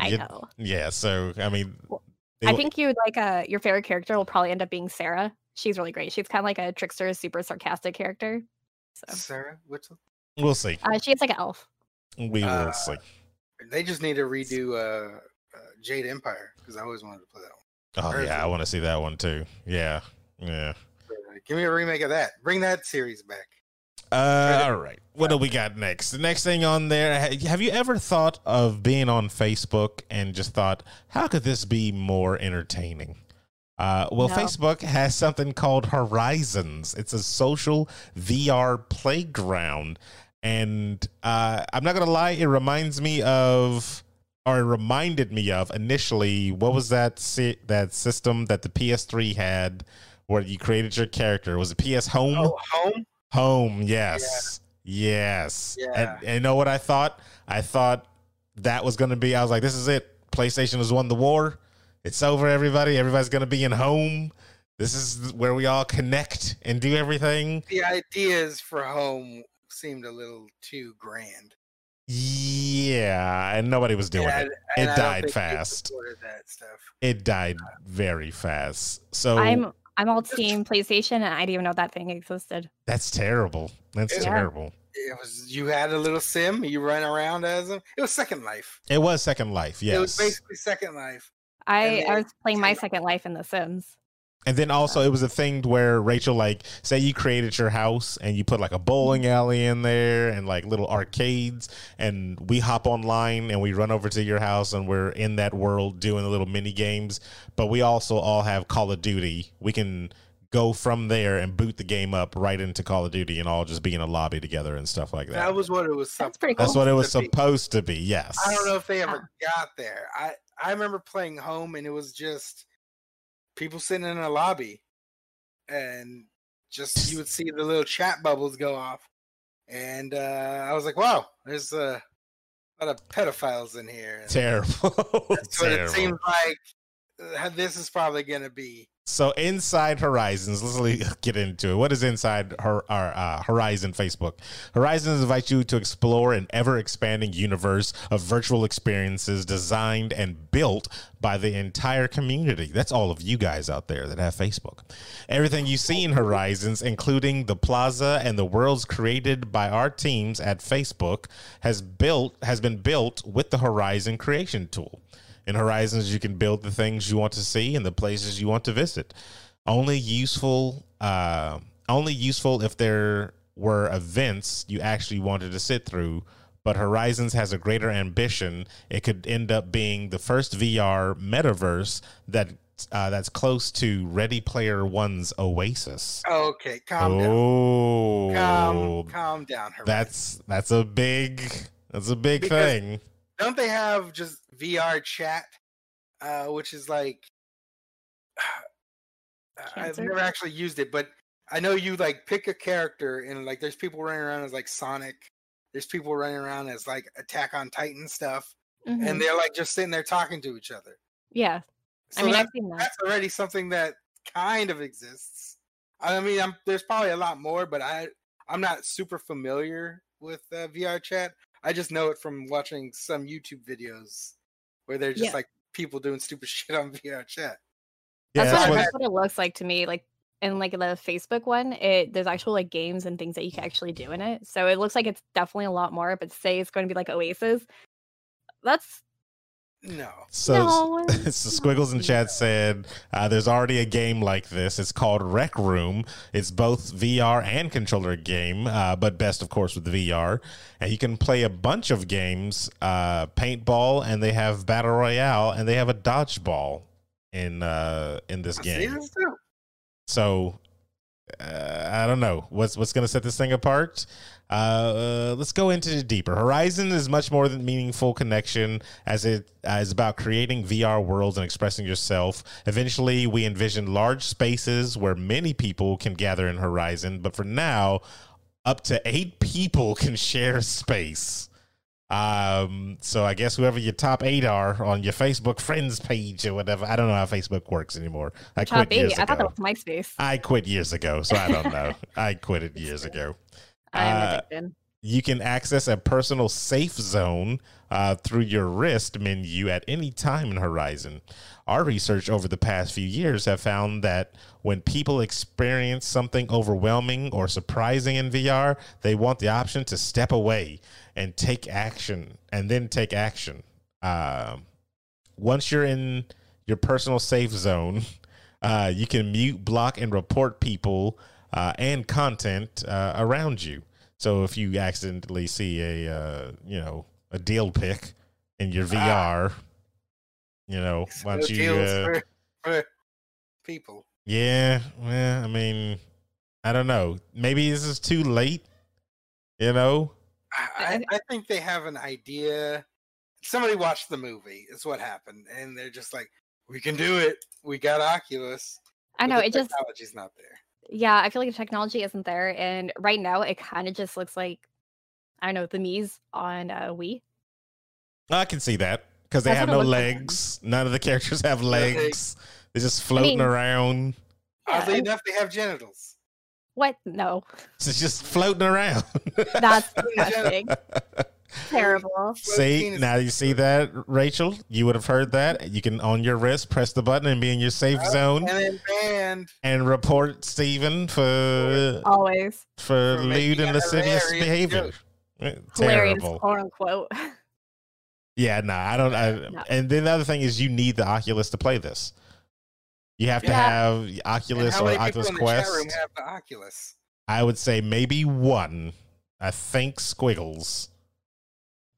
i You- know Yeah, so I mean, Well, they I w- think you would like uh your favorite character will probably end up being Sera. She's really great. She's kind of like a trickster, super sarcastic character. So Sera, which we'll see. uh, she's like an elf. We will Uh, see. they just need to redo uh, uh Jade Empire because I always wanted to play that one. Oh yeah, I want to see that one too. Yeah, yeah. Give me a remake of that. Bring that series back. Uh, all right. What do we got next? The next thing on there. Have you ever thought of being on Facebook and just thought, how could this be more entertaining? Uh, well, No. Facebook has something called Horizons. It's a social VR playground, and uh, I'm not gonna lie, it reminds me of, or it reminded me of initially. What was that? si- That system that the PS3 had, where you created your character. Was it PS Home? Oh, home. Home, yes. Yes. Yeah. And, and you know what I thought? I thought that was going to be, I was like, this is it. PlayStation has won the war. It's over, everybody. Everybody's gonna be in home. This is where we all connect and do everything. The ideas for home seemed a little too grand. Yeah, and nobody was doing And it. I- and It I died fast. That stuff. It died uh, very fast. So I'm I'm all team PlayStation, and I didn't even know that thing existed. that's terrible. That's Yeah. terrible. It was you had a little sim, you run around as them. It was Second Life. It was Second Life, Yes, It was basically Second Life. I I was playing my Second Life in The Sims. And then also it was a thing where Rachel like say you created your house and you put like a bowling alley in there and like little arcades and we hop online and we run over to your house and we're in that world doing the little mini games but we also all have Call of Duty. We can go from there and boot the game up right into Call of Duty and all just be in a lobby together and stuff like that. That was what it was. That's pretty cool. That's what it was to be. supposed to be. Yes. I don't know if they ever got there. I I remember playing home and it was just people sitting in a lobby and just you would see the little chat bubbles go off. And uh, I was like, wow, there's a lot of pedophiles in here. And Terrible. That's what it seems like uh, this is probably going to be. So inside Horizons, let's get into it. What is inside her, our uh, Horizon Facebook? Horizons invites you to explore an ever-expanding universe of virtual experiences designed and built by the entire community. That's all of you guys out there that have Facebook. Everything you see in Horizons, including the plaza and the worlds created by our teams at Facebook, has built has been built with the Horizon creation tool. In Horizons, you can build the things you want to see and the places you want to visit. Only useful, uh, only useful if there were events you actually wanted to sit through. But Horizons has a greater ambition. It could end up being the first VR metaverse that uh, that's close to Ready Player One's Oasis. Okay, calm down. Oh, Calm, calm down. Horizon. that's that's a big that's a big Because- thing. don't they have just VR chat, uh, which is like I've never actually used it, but I know you like pick a character and like there's people running around as like Sonic, there's people running around as like Attack on Titan stuff, Mhm. and they're like just sitting there talking to each other. yeah, So I mean, that, I've seen that. that's already something that kind of exists. I mean, I'm, there's probably a lot more, but I I'm not super familiar with uh, VR chat. I just know it from watching some YouTube videos where they're just Yeah. like people doing stupid shit on VR chat. Yeah, that's, that's what, what- that's what it looks like to me. Like in like the Facebook one, it there's actual like games and things that you can actually do in it. So it looks like it's definitely a lot more. But say it's going to be like Oasis. That's No, So, no. so Squiggles in chat said uh, there's already a game like this. It's called Rec Room. It's both VR and controller game, uh, but best of course with the VR. And you can play a bunch of games, uh, paintball, and they have battle royale, and they have a dodgeball in uh, in this See, game. that's true. So uh, I don't know what's what's going to set this thing apart. Uh, uh, let's go into it deeper. Horizon is much more than meaningful connection, as it is about creating VR worlds and expressing yourself. Eventually, we envision large spaces where many people can gather in Horizon, but for now, up to eight people can share space. Um, so I guess whoever your top eight are on your Facebook friends page or whatever. I don't know how Facebook works anymore. I Top quit years eight. I thought ago. that was MySpace. I quit years ago, so I don't know. I quit it years ago. I'm Uh, addicted. You can access a personal safe zone uh, through your wrist menu at any time in Horizon. Our research over the past few years have found that when people experience something overwhelming or surprising in VR, they want the option to step away and take action, and then take action. Um, once you're in your personal safe zone, uh, you can mute, block, and report people uh, and content uh, around you. So if you accidentally see a uh, you know a deal pick in your VR, you know, why don't you? Uh, for, for people. yeah, well, I mean, I don't know. Maybe this is too late. You know, I, I I think they have an idea. Somebody watched the movie. Is what happened, and they're just like, "We can do it. We got Oculus." I but know the it just technology's not there. yeah, I feel like the technology isn't there, and right now it kind of just looks like I don't know the Mii's on uh, Wii. I can see that because they have no looks like. legs. None of the characters have legs. legs. They're just floating mean- around. Oddly Yeah. enough, they have genitals. What? No, It's just floating around. that's disgusting. Terrible. see now you see that Rachel. You would have heard that. You can on your wrist press the button and be in your safe Yep, zone And then banned. and report Stephen for Always for For lewd and lascivious behavior. joke. Eh, hilarious, Terrible. quote unquote. Yeah, no, I don't. I, No. And then the other thing is, you need the Oculus to play this. You have to Yeah. have And Oculus how or many Oculus in the chat room Quest. have the Oculus? I would say maybe one. I think Squiggles,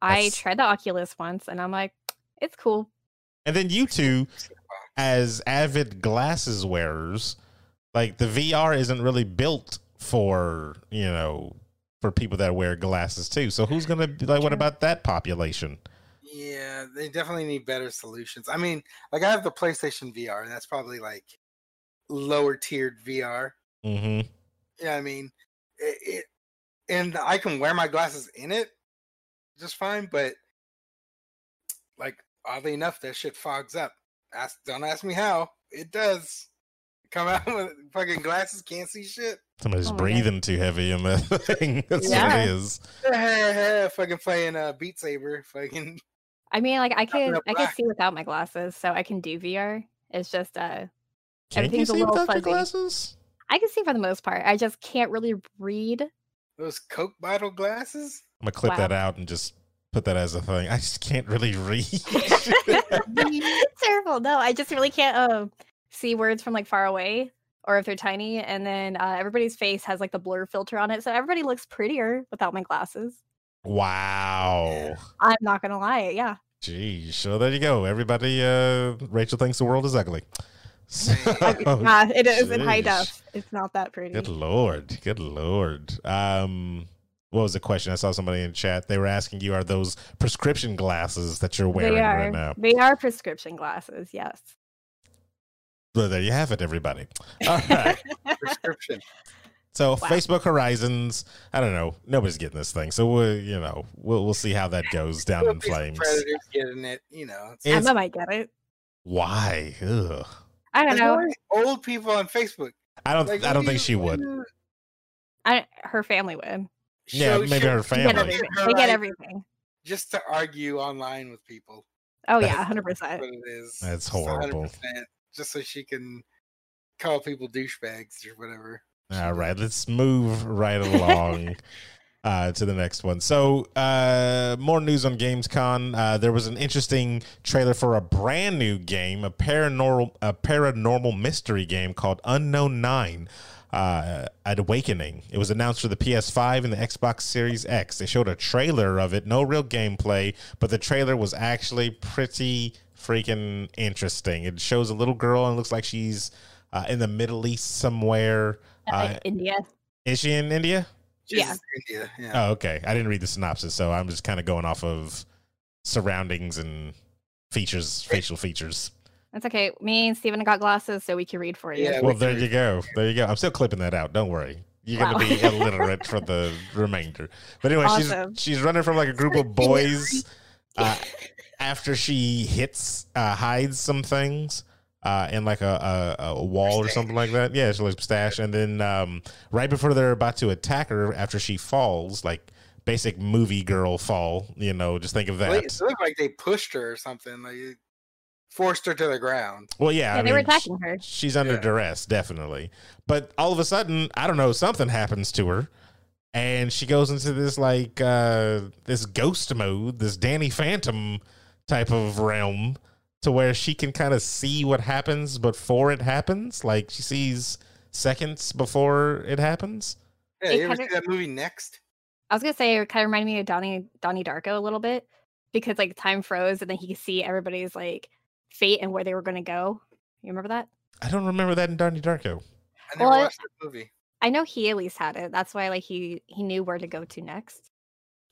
I That's- tried the Oculus once, and I'm like, it's cool. and then you two, as avid glasses wearers, like the VR isn't really built for you know for people that wear glasses too. So who's gonna be like? What about that population? Yeah, they definitely need better solutions. I mean, like I have the PlayStation VR, and that's probably like lower tiered VR. Mm-hmm. Yeah, I mean, it, it, and I can wear my glasses in it just fine, but like oddly enough, that shit fogs up. Ask, don't ask me how. It does. Come out with fucking glasses, can't see shit. Somebody's Oh my God. breathing too heavy in that thing. That's what it is. fucking playing uh, Beat Saber. Fucking I mean, like I Nothing can I can see without my glasses, so I can do VR. It's just uh, Can you Everything's a see little without your fuzzy. glasses? I can see for the most part. I just can't really read. those Coke bottle glasses. I'm gonna clip Wow. that out and just put that as a thing. I just can't really read. terrible. No, I just really can't um see words from like far away or if they're tiny. And then uh, everybody's face has like the blur filter on it, so everybody looks prettier without my glasses. wow. I'm not gonna lie. Yeah. Geez. So there you go. Everybody, uh, Rachel thinks the world is ugly. So- yeah, it is in high jeez. def. It's not that pretty. Good lord. Good lord. Um, what was the question? I saw somebody in chat. They were asking you, are those prescription glasses that you're wearing They are. right now? They are prescription glasses. Yes. Well, there you have it, everybody. All right. Prescription. So Wow. Facebook Horizons, I don't know. Nobody's getting this thing, so we'll you know we'll we'll see how that goes down in flames. Predators getting it, you know. It's, It's- Emma might get it. Why? Ugh. I don't There's know. old people on Facebook. I don't. Like, I don't what do think she would. I her family would. Yeah, show- maybe her They get family. everything. her They get everything. Just to argue online with people. Oh That's- yeah, hundred percent. What it is. That's horrible. 100%, Just so she can call people douchebags or whatever. All right, let's move right along uh, to the next one. So, uh, more news on Gamescom. Uh, there was an interesting trailer for a brand new game, a paranormal, a paranormal mystery game called Unknown Nine. Uh, at Awakening. It was announced for the PS5 and the Xbox Series X. They showed a trailer of it, no real gameplay, but the trailer was actually pretty freaking interesting. It shows a little girl and looks like she's uh, in the Middle East somewhere. Uh, India. is she in India? Yeah. India. Yeah. Oh, okay. I didn't read the synopsis, so I'm just kind of going off of surroundings and features, facial features. That's okay. Me and Steven got glasses, so we can read for you. Yeah, Well, we there you go. There you go. I'm still clipping that out. Don't worry. You're Wow. gonna be illiterate for the remainder. But anyway, Awesome. she's she's running from like a group of boys uh, after she hits uh, hides some things. Uh, in like a, a, a wall or something like that. Yeah, she like stash. And then um, right before they're about to attack her, after she falls, like basic movie girl fall, you know, just think of that. It looked like they pushed her or something. Like forced her to the ground. Well, yeah, Yeah, they were mean, sh- attacking her. She's under Yeah. duress, definitely. But all of a sudden, I don't know, something happens to her, and she goes into this like uh this ghost mode, this Danny Phantom type of realm, to where she can kind of see what happens before it happens. Like she sees seconds before it happens. Yeah, It you ever see that movie Next? I was gonna say it kind of reminded me of Donnie Donnie Darko a little bit because like time froze and then he could see everybody's like fate and where they were gonna go. You remember that? I don't remember that in Donnie Darko. I never Well, watched that movie. I know he at least had it. That's why like he he knew where to go to next.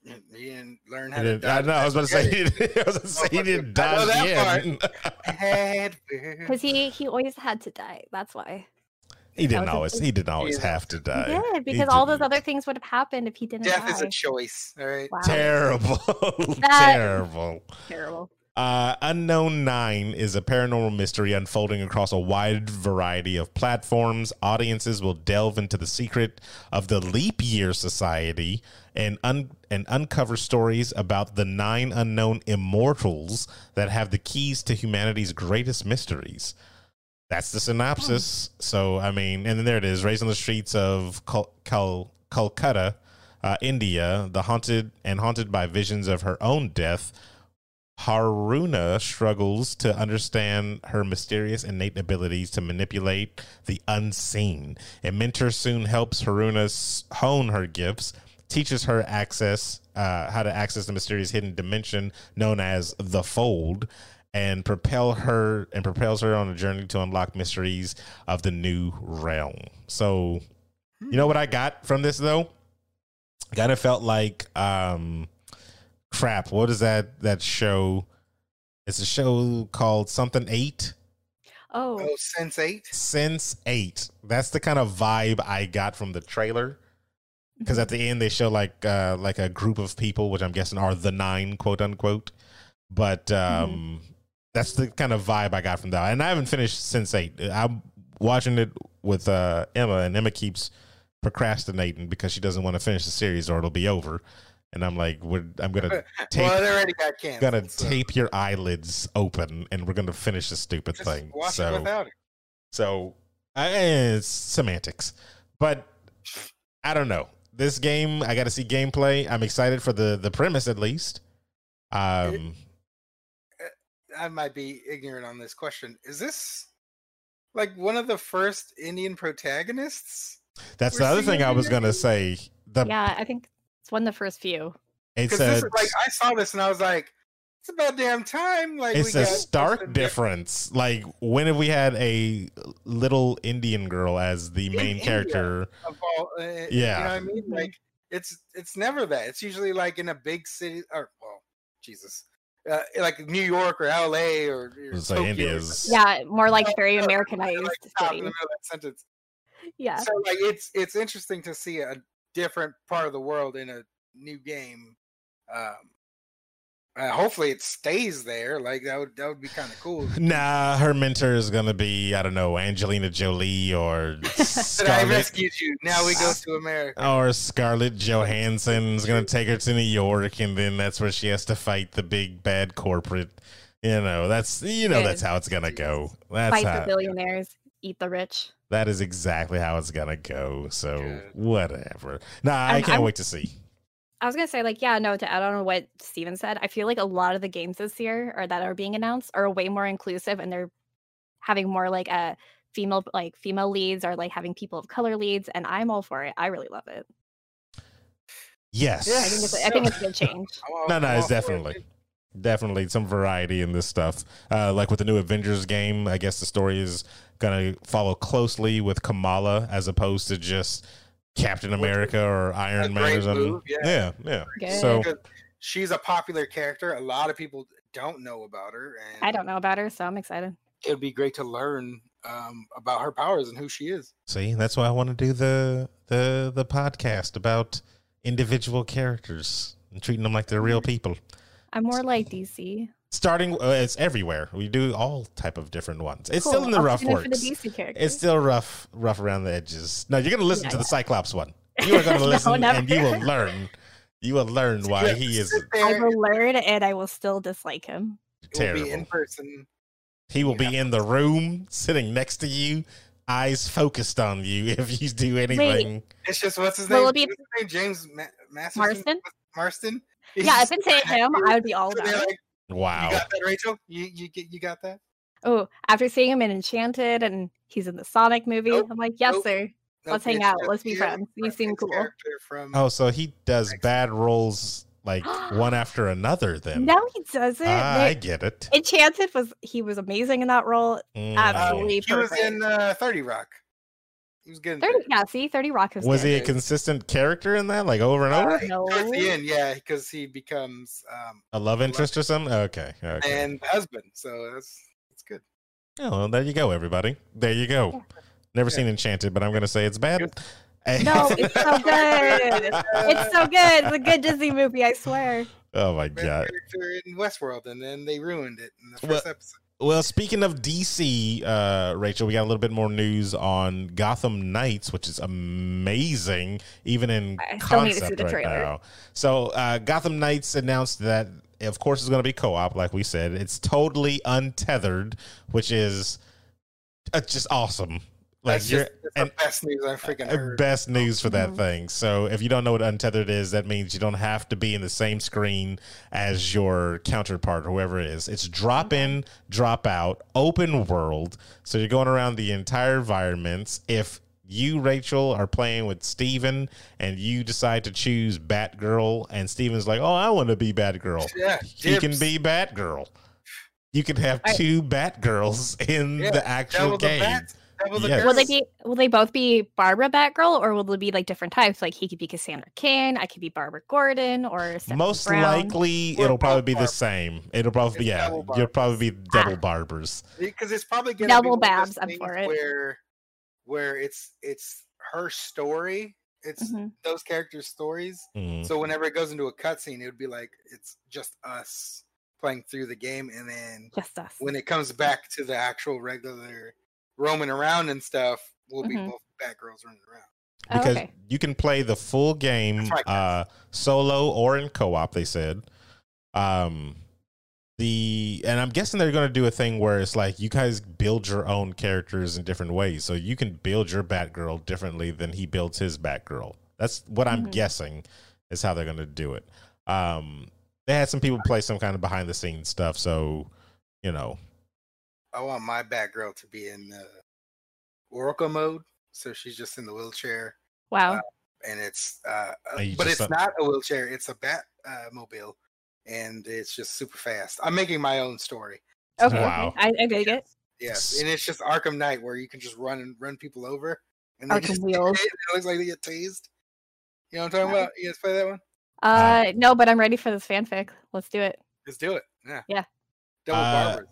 You you didn't learn I, how to. didn't- I know. I was about to say. He didn't, I was about to say he didn't I know dodge that Because he he always had to die. That's why. he didn't always. He didn't always Yeah. have to die. Yeah, He because all those other things would have happened if he didn't Death die. is a choice. All right. Wow. Terrible. Terrible. Terrible. Uh, Unknown Nine is a paranormal mystery unfolding across a wide variety of platforms. Audiences will delve into the secret of the Leap Year Society and un- and uncover stories about the nine unknown immortals that have the keys to humanity's greatest mysteries. That's the synopsis. So I mean, and then there it is, raised on the streets of Cal- Cal- Calcutta, uh, India, the haunted and haunted by visions of her own death. Haroona struggles to understand her mysterious innate abilities to manipulate the unseen. A mentor soon helps Haroona hone her gifts, teaches her access uh, how to access the mysterious hidden dimension known as the Fold, and propel her and propels her on a journey to unlock mysteries of the new realm. So, you know what I got from this though? Kind of felt like um crap. What is that that show? It's a show called something eight. Oh, Oh, Sense Eight. Sense eight. That's the kind of vibe I got from the trailer. Because at the end they show like uh like a group of people, which I'm guessing are the nine, quote unquote. But um that's the kind of vibe I got from that. And I haven't finished Sense eight. I'm watching it with uh Emma, and Emma keeps procrastinating because she doesn't want to finish the series or it'll be over. And I'm like, we're, I'm gonna tape well, already got canceled. gonna so tape your eyelids open and we're gonna finish this stupid just thing. So without it. so I, it's semantics. But I don't know. This game, I gotta see gameplay. I'm excited for the the premise at least. Um I might be ignorant on this question. Is this like one of the first Indian protagonists? that's the other thing I was gonna say. The yeah, I think it's one of the first few. it's Because a this is like I saw this and I was like, it's about damn time. Like it's we a got stark something difference. Like when have we had a little Indian girl as the In main India. character? of all, uh, You Yeah. know what I mean? Like it's it's never that. It's usually like in a big city or well, Jesus, uh, like New York or L.A. or, or It's Tokyo or India's- Yeah, more like very no, Americanized like, stop in the middle of that sentence. Yeah. So like it's it's interesting to see a different part of the world in a new game. Um, uh, hopefully it stays there. Like that would that would be kind of cool. Nah, her mentor is gonna be I don't know Angelina Jolie or But I rescued you. Now we go to America. or Scarlett Johansson's gonna take her to New York, and then that's where she has to fight the big bad corporate. You know, that's you know that's how it's gonna go. That's Fight the how billionaires, eat the rich. that is exactly how it's gonna go. So Good. whatever. Nah, I I'm- can't I'm- wait to see. I was gonna say, like, yeah, no, to add on what Steven said, I feel like a lot of the games this year or that are being announced are way more inclusive and they're having more like a female like female leads or like having people of color leads, and I'm all for it. I really love it. Yes, Yeah, I think it's I think it's a good change. No, no, it's all for it, definitely. definitely some variety in this stuff. Uh, like with the new Avengers game, I guess the story is gonna follow closely with Kamala as opposed to just Captain America or Iron Man or something. move, yeah. yeah, yeah. So she's a popular character. A lot of people don't know about her, and I don't know about her, so I'm excited. It'd be great to learn um, about her powers and who she is. see, that's why I want to do the the the podcast about individual characters and treating them like they're real people. I'm more like DC. Starting, uh, it's everywhere. We do all type of different ones. It's Cool, still in the I'll rough tune works. For the DC characters. It's still rough, rough around the edges. No, you're gonna listen Yeah, to the. Cyclops one. You are gonna No, listen, and you will learn. You will learn why he is sit I will learn and I will still dislike him. it will be in person. He will be in the room, sitting next to you, eyes focused on you. If you do anything, It's just what's his Will name? it be- What's his name? James Ma- Masterson? Marston? Marston. He's Yeah, if just it's him, I would be all about it. like, wow. You got that, Rachel? You you get you got that? Oh, after seeing him in Enchanted and he's in the Sonic movie, Nope, I'm like, yes, nope. sir. Nope, Let's hang it's out. Let's be friends. You from seem cool. From Oh, so he does bad roles like one after another. Then No, he doesn't. I get it. Enchanted was he was amazing in that role. Mm. uh, Absolutely he was in uh, Thirty Rock. He was good. 30, 30. yeah, see, 30 Rock was, Was good. he a consistent character in that, like over and Uh, over? Towards the No. end, yeah, because he becomes um, A love interest or something? Okay, okay. and husband. So that's that's good. Oh, well, there you go, everybody. There you go. Never Yeah. seen Enchanted, but I'm gonna say it's bad. No, it's so good. It's so good. It's a good Disney movie, I swear. Oh my Best god. character in Westworld, and then they ruined it in the Well- first episode. Well, speaking of DC, uh, Rachel, we got a little bit more news on Gotham Knights, which is amazing, even in I concept the right now. So, uh, Gotham Knights announced that, of course, it's going to be co-op, like we said. It's totally untethered, which is uh, just awesome. Like That's you're just the and- best news I've freaking uh, heard. best news for that Mhm. thing. So if you don't know what untethered is, that means you don't have to be in the same screen as your counterpart, whoever it is. It's drop in, drop out, open world. So you're going around the entire environments. If you, Rachel, are playing with Steven and you decide to choose Batgirl, and Steven's like, Oh, I want to be Batgirl. Yeah, He can be Batgirl. You can have I- two Batgirls in Yeah, the actual game. bats, the Yes. Will they be? Will they both be Barbara Batgirl, or will they be like different types? Like he could be Cassandra Cain, I could be Barbara Gordon, or Stephanie Most Brown. likely, Or it'll probably both be the same. It'll probably be It's yeah. You'll probably be double Ah. barbers. because it's probably gonna Double be one Babs, I'm for it. Where, where it's it's her story. It's Mhm. those characters' stories. Mm. So whenever it goes into a cutscene, it would be like it's just us playing through the game, and then Just us. when it comes back to the actual regular roaming around and stuff, we'll be Mhm. both Batgirls running around. Oh, Because okay. you can play the full game right, uh, solo or in co-op. They said. Um, the and I'm guessing they're going to do a thing where it's like you guys build your own characters in different ways, so you can build your Batgirl differently than he builds his Batgirl. That's what I'm Mhm. guessing is how they're going to do it. Um, they had some people play some kind of behind the scenes stuff, so you know, I want my Batgirl to be in the Oracle mode, so she's just in the wheelchair, Wow. uh, and it's uh, uh, And you but it's let- not a wheelchair; it's a Bat uh, mobile, and it's just super fast. I'm making my own story. okay. wow. okay. I, I dig it. Yes, and it's just Arkham Knight where you can just run and run people over, and they Arkham just Wheels. It looks like they get tased. You know what I'm talking about? You guys play that one? Uh, no, but I'm ready for this fanfic. Let's do it. Let's do it. Yeah. Yeah. Double Uh, barbers.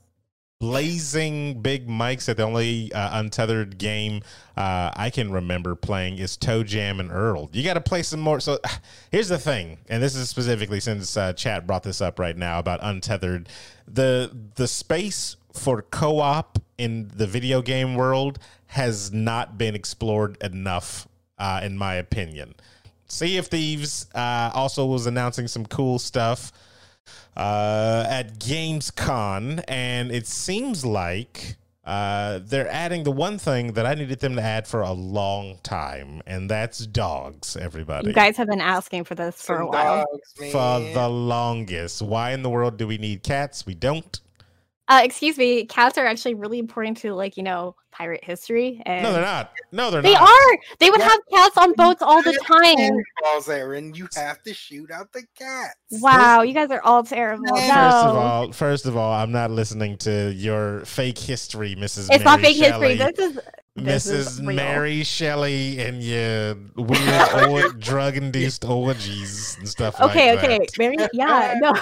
Blazing Big mics said the only uh, untethered game uh, I can remember playing is Toe Jam and Earl. You got to play some more. So here's the thing, and this is specifically since uh, chat brought this up right now about untethered. The the space for co-op in the video game world has not been explored enough, uh, in my opinion. Sea of Thieves uh, also was announcing some cool stuff uh, at Gamescom, and it seems like uh, they're adding the one thing that I needed them to add for a long time, and that's dogs. Everybody, You guys have been asking for this for a while. dogs, for the longest. Why in the world do we need cats? We don't. Uh, excuse me. Cats are actually really important to like you know pirate history. And No, they're not. No, they're not. They not. are. They would Yeah. have cats on boats all the time. Balls there, and you have to shoot out the cats. Wow, you guys are all terrible. No. First First of all, first of all, I'm not listening to your fake history, Mrs. it's not fake history. Shelley. This is this is Mrs. real. Mary Shelley and your weird or- drug-induced orgies and stuff Okay, like okay, that. Mary. Yeah, no,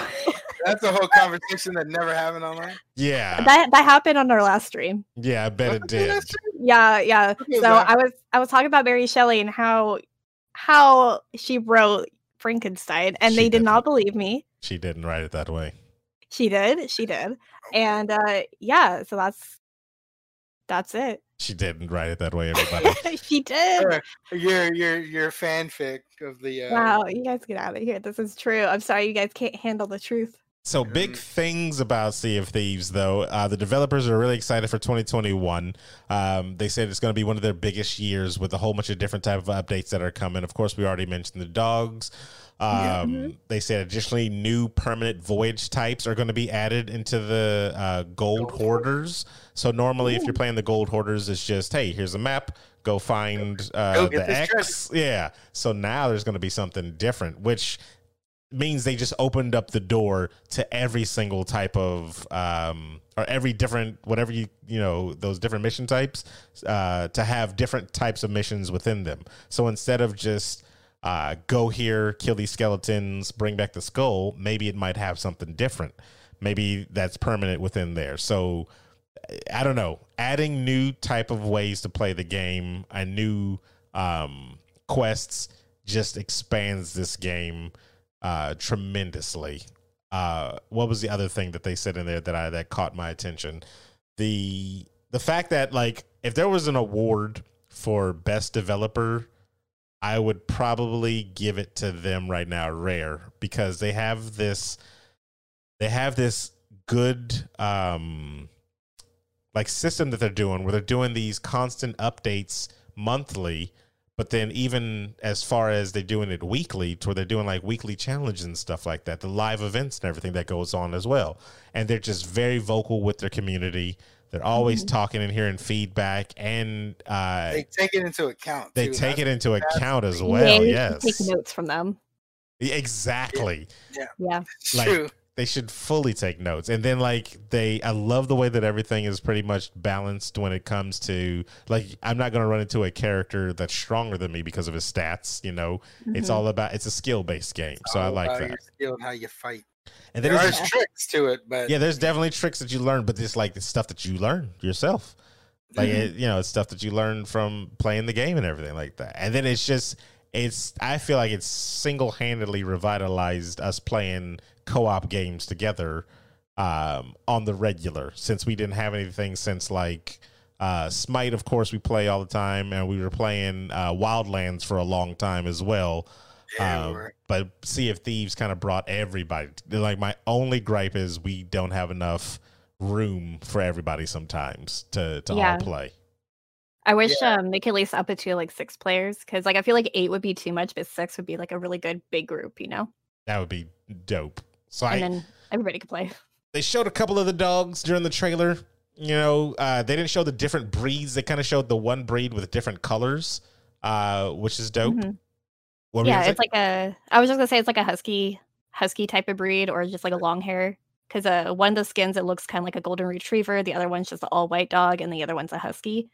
That's a whole conversation that never happened online. Yeah, that that happened on our last stream. yeah, I bet it did. Yeah, yeah. So I was I was talking about Mary Shelley and how how she wrote Frankenstein, and She they did not definitely- believe me. She didn't write it that way. She did, she did, and uh yeah. So that's that's it. She didn't write it that way, everybody. she did. Sure. Your your your fanfic of the uh, Wow, you guys get out of here. This is true. I'm sorry, you guys can't handle the truth. So big Mhm. things about Sea of Thieves, though. Uh, the developers are really excited for 2021. Um, they said it's going to be one of their biggest years with a whole bunch of different type of updates that are coming. Of course, we already mentioned the dogs. Um, Yeah. Mhm. They said additionally, new permanent voyage types are going to be added into the uh, gold hoarders. So normally, if you're playing the gold hoarders, it's just hey, here's a map. Go find uh, Go the X. Yeah. So now there's going to be something different, which means they just opened up the door to every single type of um or every different whatever you you know those different mission types uh to have different types of missions within them so instead of just uh go here kill these skeletons bring back the skull maybe it might have something different maybe that's permanent within there so i don't know adding new type of ways to play the game and new um quests just expands this game uh, tremendously. Uh, what was the other thing that they said in there that I that caught my attention? The the fact that like if there was an award for best developer, I would probably give it to them right now, Rare, because they have this they have this good um like system that they're doing where they're doing these constant updates monthly but then even as far as they're doing it weekly to where they're doing like weekly challenges and stuff like that the live events and everything that goes on as well. And they're just very vocal with their community they're always Mhm. talking and hearing feedback and uh They take it into account. they too. take That's- it into account as well yeah, yes take notes from them. exactly Yeah. It's like- true. they should fully take notes and then like they i love the way that everything is pretty much balanced when it comes to like i'm not going to run into a character that's stronger than me because of his stats you know it's Mhm. all about it's a skill based game so i like about that Your skill and how you fight. And There it's tricks to it, but yeah there's definitely tricks that you learn but it's like the stuff that you learn yourself. Like Mhm. it, you know it's stuff that you learn from playing the game and everything like that. And then it's just it's i feel like it's single-handedly revitalized us playing co-op games together um on the regular since we didn't have anything since like uh smite of course we play all the time and we were playing uh wildlands for a long time as well yeah, um, but Sea of Thieves kind of brought everybody. Like my only gripe is we don't have enough room for everybody sometimes to to Yeah. all play. I wish Yeah. um they could at least up it to like six players because like I feel like eight would be too much, but six would be like a really good big group, you know. That would be dope. So And I then everybody could play. they showed a couple of the dogs during the trailer. You know, uh, they didn't show the different breeds. They kind of showed the one breed with different colors, uh, which is dope. Mhm. What Yeah, it's like a. I was just gonna say it's like a husky, husky type of breed, or just like a long hair. Because uh, one of the skins it looks kind of like a golden retriever. The other one's just an all white dog, and the other one's a husky.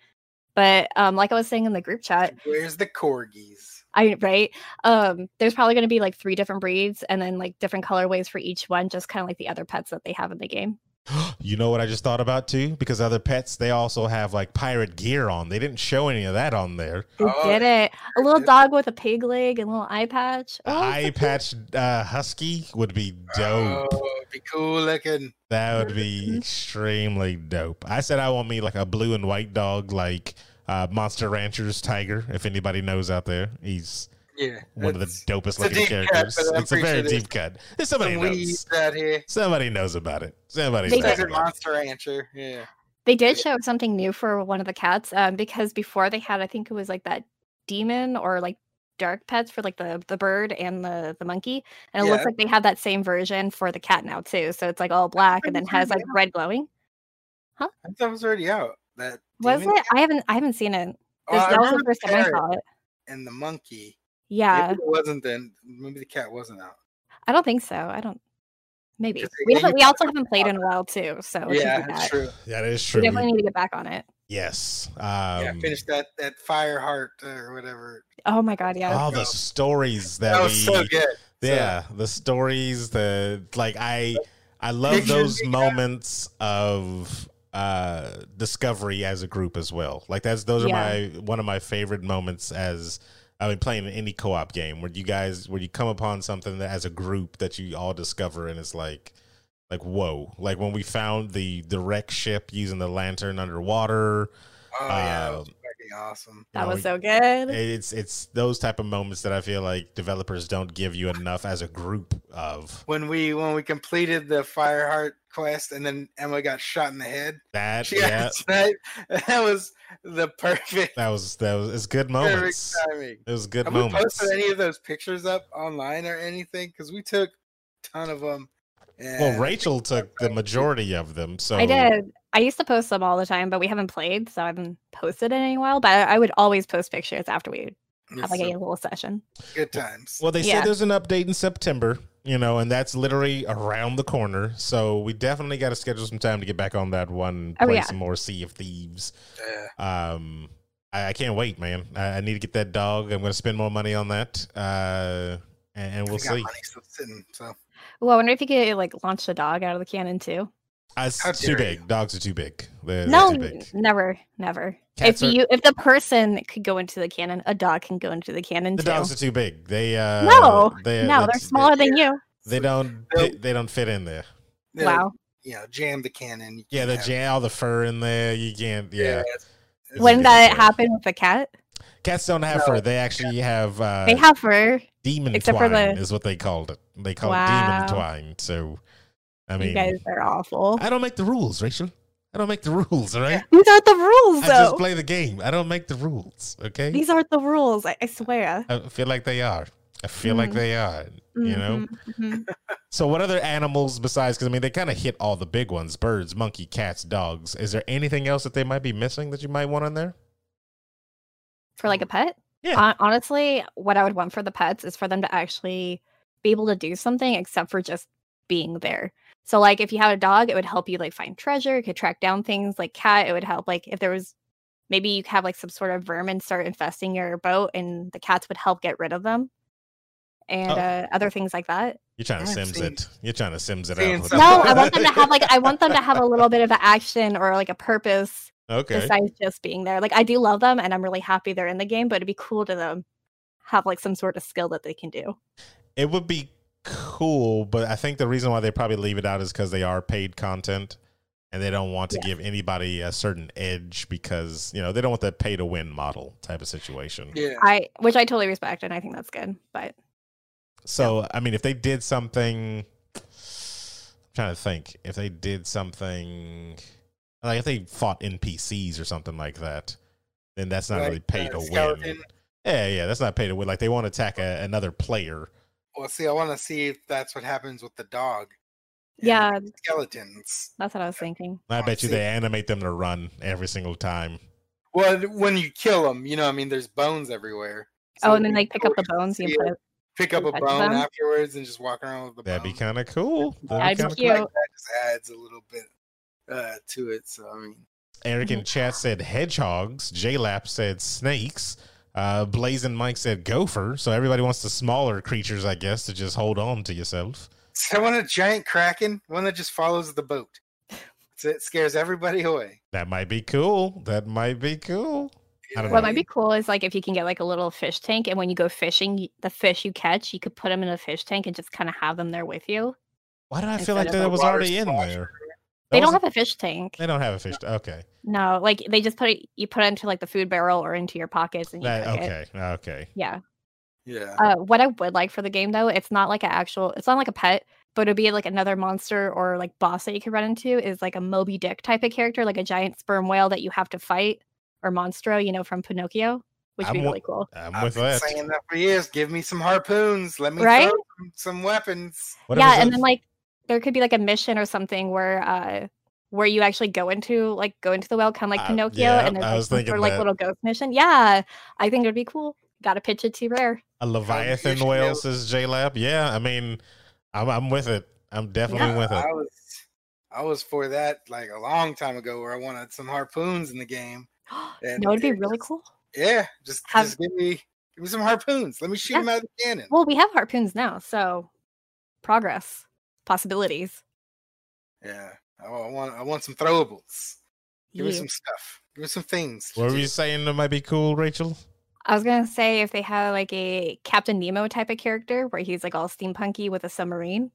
But um, like I was saying in the group chat, Where's the corgis? I right. Um, there's probably going to be like three different breeds, and then like different colorways for each one, just kind of like the other pets that they have in the game. You know what I just thought about too? Because other pets, they also have like pirate gear on. They didn't show any of that on there. They Oh, did it. A little dog with a pig leg and a little eye patch. A Oh, eye patch uh, husky would be dope. Oh, be cool looking. That would be extremely dope. I said I want me like a blue and white dog, like uh, Monster Rancher's Tiger. If anybody knows out there, he's Yeah. one of the it's dopest looking deep cut, characters. it's a very sure deep cut. There's somebody some knows. weeds here. Somebody knows about it. Somebody They knows did. about. Monster Rancher. Yeah. They did show something new for one of the cats um, because before they had, I think it was like that demon or like dark pets for like the the bird and the the monkey, and it Yeah. looks like they have that same version for the cat now too. So it's like all black and then has like red glowing. I thought it was already out. That Was demon it? I haven't I haven't seen it. Oh, 'cause I that was the first time I saw it. and the monkey. Yeah, Maybe it wasn't then. Maybe the cat wasn't out. I don't think so. I don't. Maybe 'Cause we haven't. We also haven't played in a while too. So yeah, that's true. Yeah, that is We true. definitely need to get back on it. yes. yeah, Um, finish that that fire heart or whatever. Oh my god, yeah. all the stories that, That we was so good. So, Yeah, the stories, the like I I love those moments of uh discovery as a group as well. Like that's those are my one of my favorite moments as I mean playing any co-op game where you guys where you come upon something that as a group that you all discover and it's like like whoa. Like when we found the the wreck ship using the lantern underwater. Oh yeah, that was Um, fucking awesome. that know, was so good. It's it's those type of moments that I feel like developers don't give you enough as a group of. When we when we completed the fire heart quest and then Emma got shot in the head. That She yeah, got sniped. That was the perfect, that was that was it's good perfect moments. timing. It was good Have we posted any of those pictures up online or anything? Because we took a ton of them. And Well, Rachel took the majority of them, so I did. I used to post them all the time, but we haven't played, so I haven't posted in a while. But I, I would always post pictures after we have like a little session. good times. Well, they Yeah. said there's an update in September, you know, and that's literally around the corner. So we definitely got to schedule some time to get back on that one, and Oh, play yeah. some more Sea of Thieves. Yeah. Um, I, I can't wait, man. I, I need to get that dog. I'm going to spend more money on that, uh, and, and we'll we see. sitting, so Well, I wonder if you could like launch the dog out of the cannon too. Uh, it's too dare big. Dogs are too big. They're, they're no, too big. never, never. Cats if are, you if the person could go into the cannon, a dog can go into the cannon the too. dogs are too big. They uh no, they, no, they're that's- smaller than you. They don't they, they don't fit in there. Yeah, Wow. You know, jam the cannon. Yeah, the have- jam, all the fur in there. You can't. Yeah, it's- it's Wouldn't ridiculous. that happen with the cat? cats don't have No. fur. They actually have. uh they have fur. demon except for twine the- is what they called it. They call Wow. it demon twine. So, I mean, you guys are awful. I don't make the rules, Rachel. I don't make the rules. All right. These aren't the rules, I just play the game. I don't make the rules. Okay. These aren't the rules. I, I swear. I feel like they are. I feel like Mhm. they are. You know. Mhm, mhm. So, what other animals besides? Because I mean, they kind of hit all the big ones: birds, monkey, cats, dogs. Is there anything else that they might be missing that you might want in there? for like a pet. Yeah. Honestly, what I would want for the pets is for them to actually be able to do something except for just being there. So like if you had a dog, it would help you like find treasure, it could track down things. Like cat, it would help like if there was maybe you have like some sort of vermin start infesting your boat and the cats would help get rid of them. And Oh. uh, other things like that. You're trying to I've sims seen- it. You're trying to sims it seen out. No, I want them to have like I want them to have a little bit of an action or like a purpose okay. besides just being there. Like I do love them and I'm really happy they're in the game, but it'd be cool to them have like some sort of skill that they can do. It would be cool, but I think the reason why they probably leave it out is because they are paid content and they don't want to Yeah. give anybody a certain edge because, you know, they don't want that pay to win model type of situation. Yeah. I which I totally respect and I think that's good. But So, I mean, if they did something, I'm trying to think, if they did something, like if they fought NPCs or something like that, then that's not Like, really pay uh, to win. Yeah, yeah, that's not pay to win. Like they want to attack a, another player. Well, see, I want to see if that's what happens with the dog. Yeah. the skeletons. That's what I was thinking. I bet you they animate them to run every single time. Well, when you kill them, you know, I mean, there's bones everywhere. oh, and then you like pick up the bones and put it, it. pick up a bone them. afterwards and just walk around with the That'd bone. be kind of cool. That'd That'd be be kinda cool. that just adds a little bit uh, to it. So I mean, Eric in chat said hedgehogs. JLap said snakes. Uh, Blazing Mike said gopher. So everybody wants the smaller creatures, I guess, to just hold on to yourself. so I want a giant kraken, one that just follows the boat. So it scares everybody away. That might be cool. That might be cool. I don't You know. What know? might be cool is like if you can get like a little fish tank and when you go fishing, the fish you catch, you could put them in a fish tank and just kind of have them there with you. Why did I feel like that was already in splasher. There? They don't have a fish tank. They don't have a fish. Tank. Okay. No, like they just put it you put it into like the food barrel or into your pockets and you That, cook it. okay. Okay. Yeah. Yeah. Uh, what I would like for the game though, it's not like an actual, it's not like a pet, but it'd be like another monster or like boss that you could run into is like a Moby Dick type of character, like a giant sperm whale that you have to fight, or Monstro, you know, from Pinocchio, which would be I'm really cool. I'm I've with been that. saying that for years. Give me some harpoons. Let me Right? throw some, some weapons. What yeah, and then like there could be like a mission or something where uh where you actually go into like go into the whale, kind of like Uh, Pinocchio, yeah, and there's I like was thinking sort like that. little ghost mission. Yeah, I think it'd be cool. Got to pitch it to rare. a Leviathan should whale know. says JLab. Yeah, I mean, I'm, I'm with it. I'm definitely Yeah, with it. I was I was for that like a long time ago where I wanted some harpoons in the game. And no, it'd be really cool. Yeah, just Have- just give me give me some harpoons. Let me shoot Yeah. them out of the cannon. Well, we have harpoons now, so progress, possibilities. yeah, I, I want I want some throwables. Give me some stuff. Give me some things. What were you saying that might be cool, Rachel? I was gonna say if they had like a Captain Nemo type of character where he's like all steampunky with a submarine,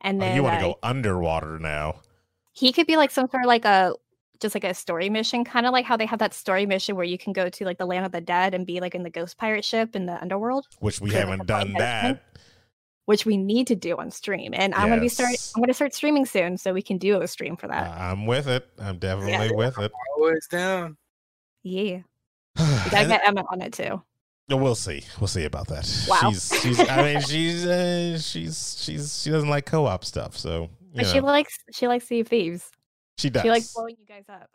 and Oh, then you want to uh, go underwater now? he could be like some sort of like a just like a story mission, kind of like how they have that story mission where you can go to like the land of the dead and be like in the ghost pirate ship in the underworld, Which we Yeah, haven't a done that. management. That. which we need to do on stream. And I'm gonna be start Yes. I'm gonna start streaming soon, so we can do a stream for that. I'm with it. I'm definitely with it. Always down. yeah, we gotta get Emma on it too. We'll see. We'll see about that. Wow. She's she's I mean she's uh, she's she's she doesn't like co-op stuff, so you But she likes she likes Sea of Thieves. she does. She likes blowing you guys up.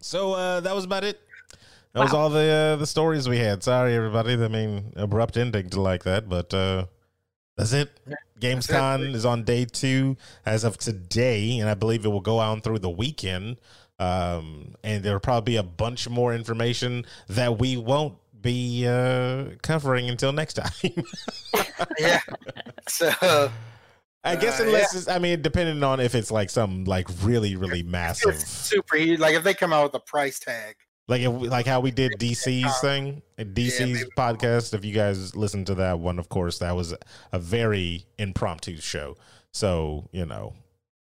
So uh that was about it. That was all the uh, the stories we had. Sorry everybody. I mean abrupt ending to like that, but uh that's it. Gamescom is on day two as of today, and I believe it will go on through the weekend. Um, and there'll probably be a bunch more information that we won't be uh, covering until next time. Yeah. So I guess Uh, unless it's, I mean, depending on if it's like some like really really massive, It's super huge. Like if they come out with a price tag. Like if, like how we did DC's thing, DC's maybe. podcast. If you guys listened to that one, of course, that was a very impromptu show. So you know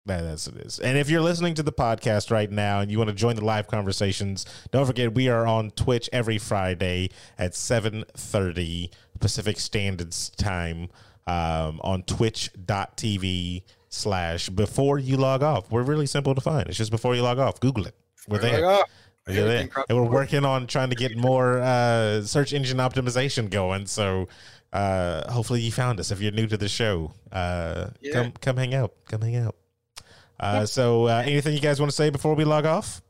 that as it is. And if you're listening to the podcast right now and you want to join the live conversations, don't forget we are on Twitch every Friday at 7:30 Pacific Standard Time um, on twitch.tv slash before you log off. We're really simple to find. It's just before you log off. Google it. We're there. We're there. everything across And we're working on trying to get more uh, search engine optimization going. So uh, hopefully you found us. If you're new to the show, uh, Yeah. come come hang out. Come hang out. Uh, So uh, anything you guys want to say before we log off?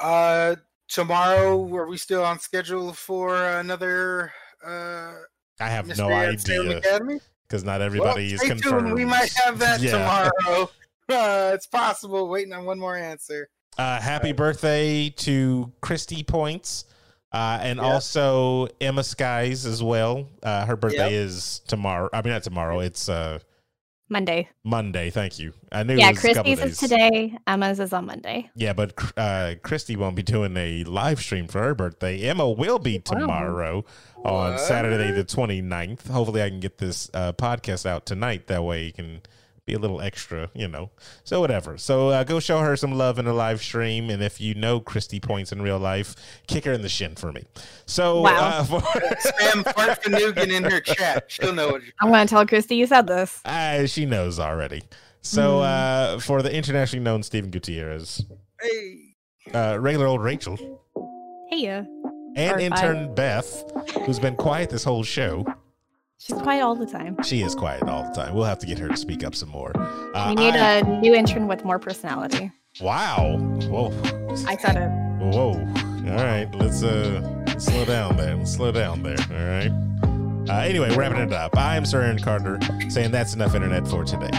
Uh, tomorrow, are we still on schedule for another uh I have Mystery no idea because not Well, everybody is stay confirmed. tuned. We might have that Yeah. tomorrow. Uh, it's possible. Waiting on one more answer. Uh, happy birthday to Christy Points. Uh, and Yeah. also Emma Skies as well. Uh, her birthday Yep. is tomorrow. I mean, not tomorrow. It's uh, Monday. Monday. Thank you. I knew Yeah, it was a Christie's is today. Emma's is on Monday. Yeah, but uh, Christy won't be doing a live stream for her birthday. Emma will be tomorrow on What? Saturday the 29th. Hopefully, I can get this uh, podcast out tonight. That way, you can be a little extra, you know. So, whatever. So, uh, go show her some love in a live stream. And if you know Christy Points in real life, kick her in the shin for me. So, Wow. uh, for, Spam Fart Fanugan in her chat. She'll know what you're I'm going to tell Christy you said this. uh, she knows already. So, Hmm. uh, for the internationally known Stephen Gutierrez, Hey. uh, regular old Rachel, Hey, you. and Or intern Beth, who's been quiet this whole show. She's quiet all the time. She is quiet all the time. We'll have to get her to speak up some more. Uh, we need I- a new intern with more personality. wow. Whoa. I said it. Whoa. All right. Let's uh let's slow down there. Let's slow down there. All right. Uh, anyway, wrapping it up. I am Sir Aaron Carter saying that's enough internet for today.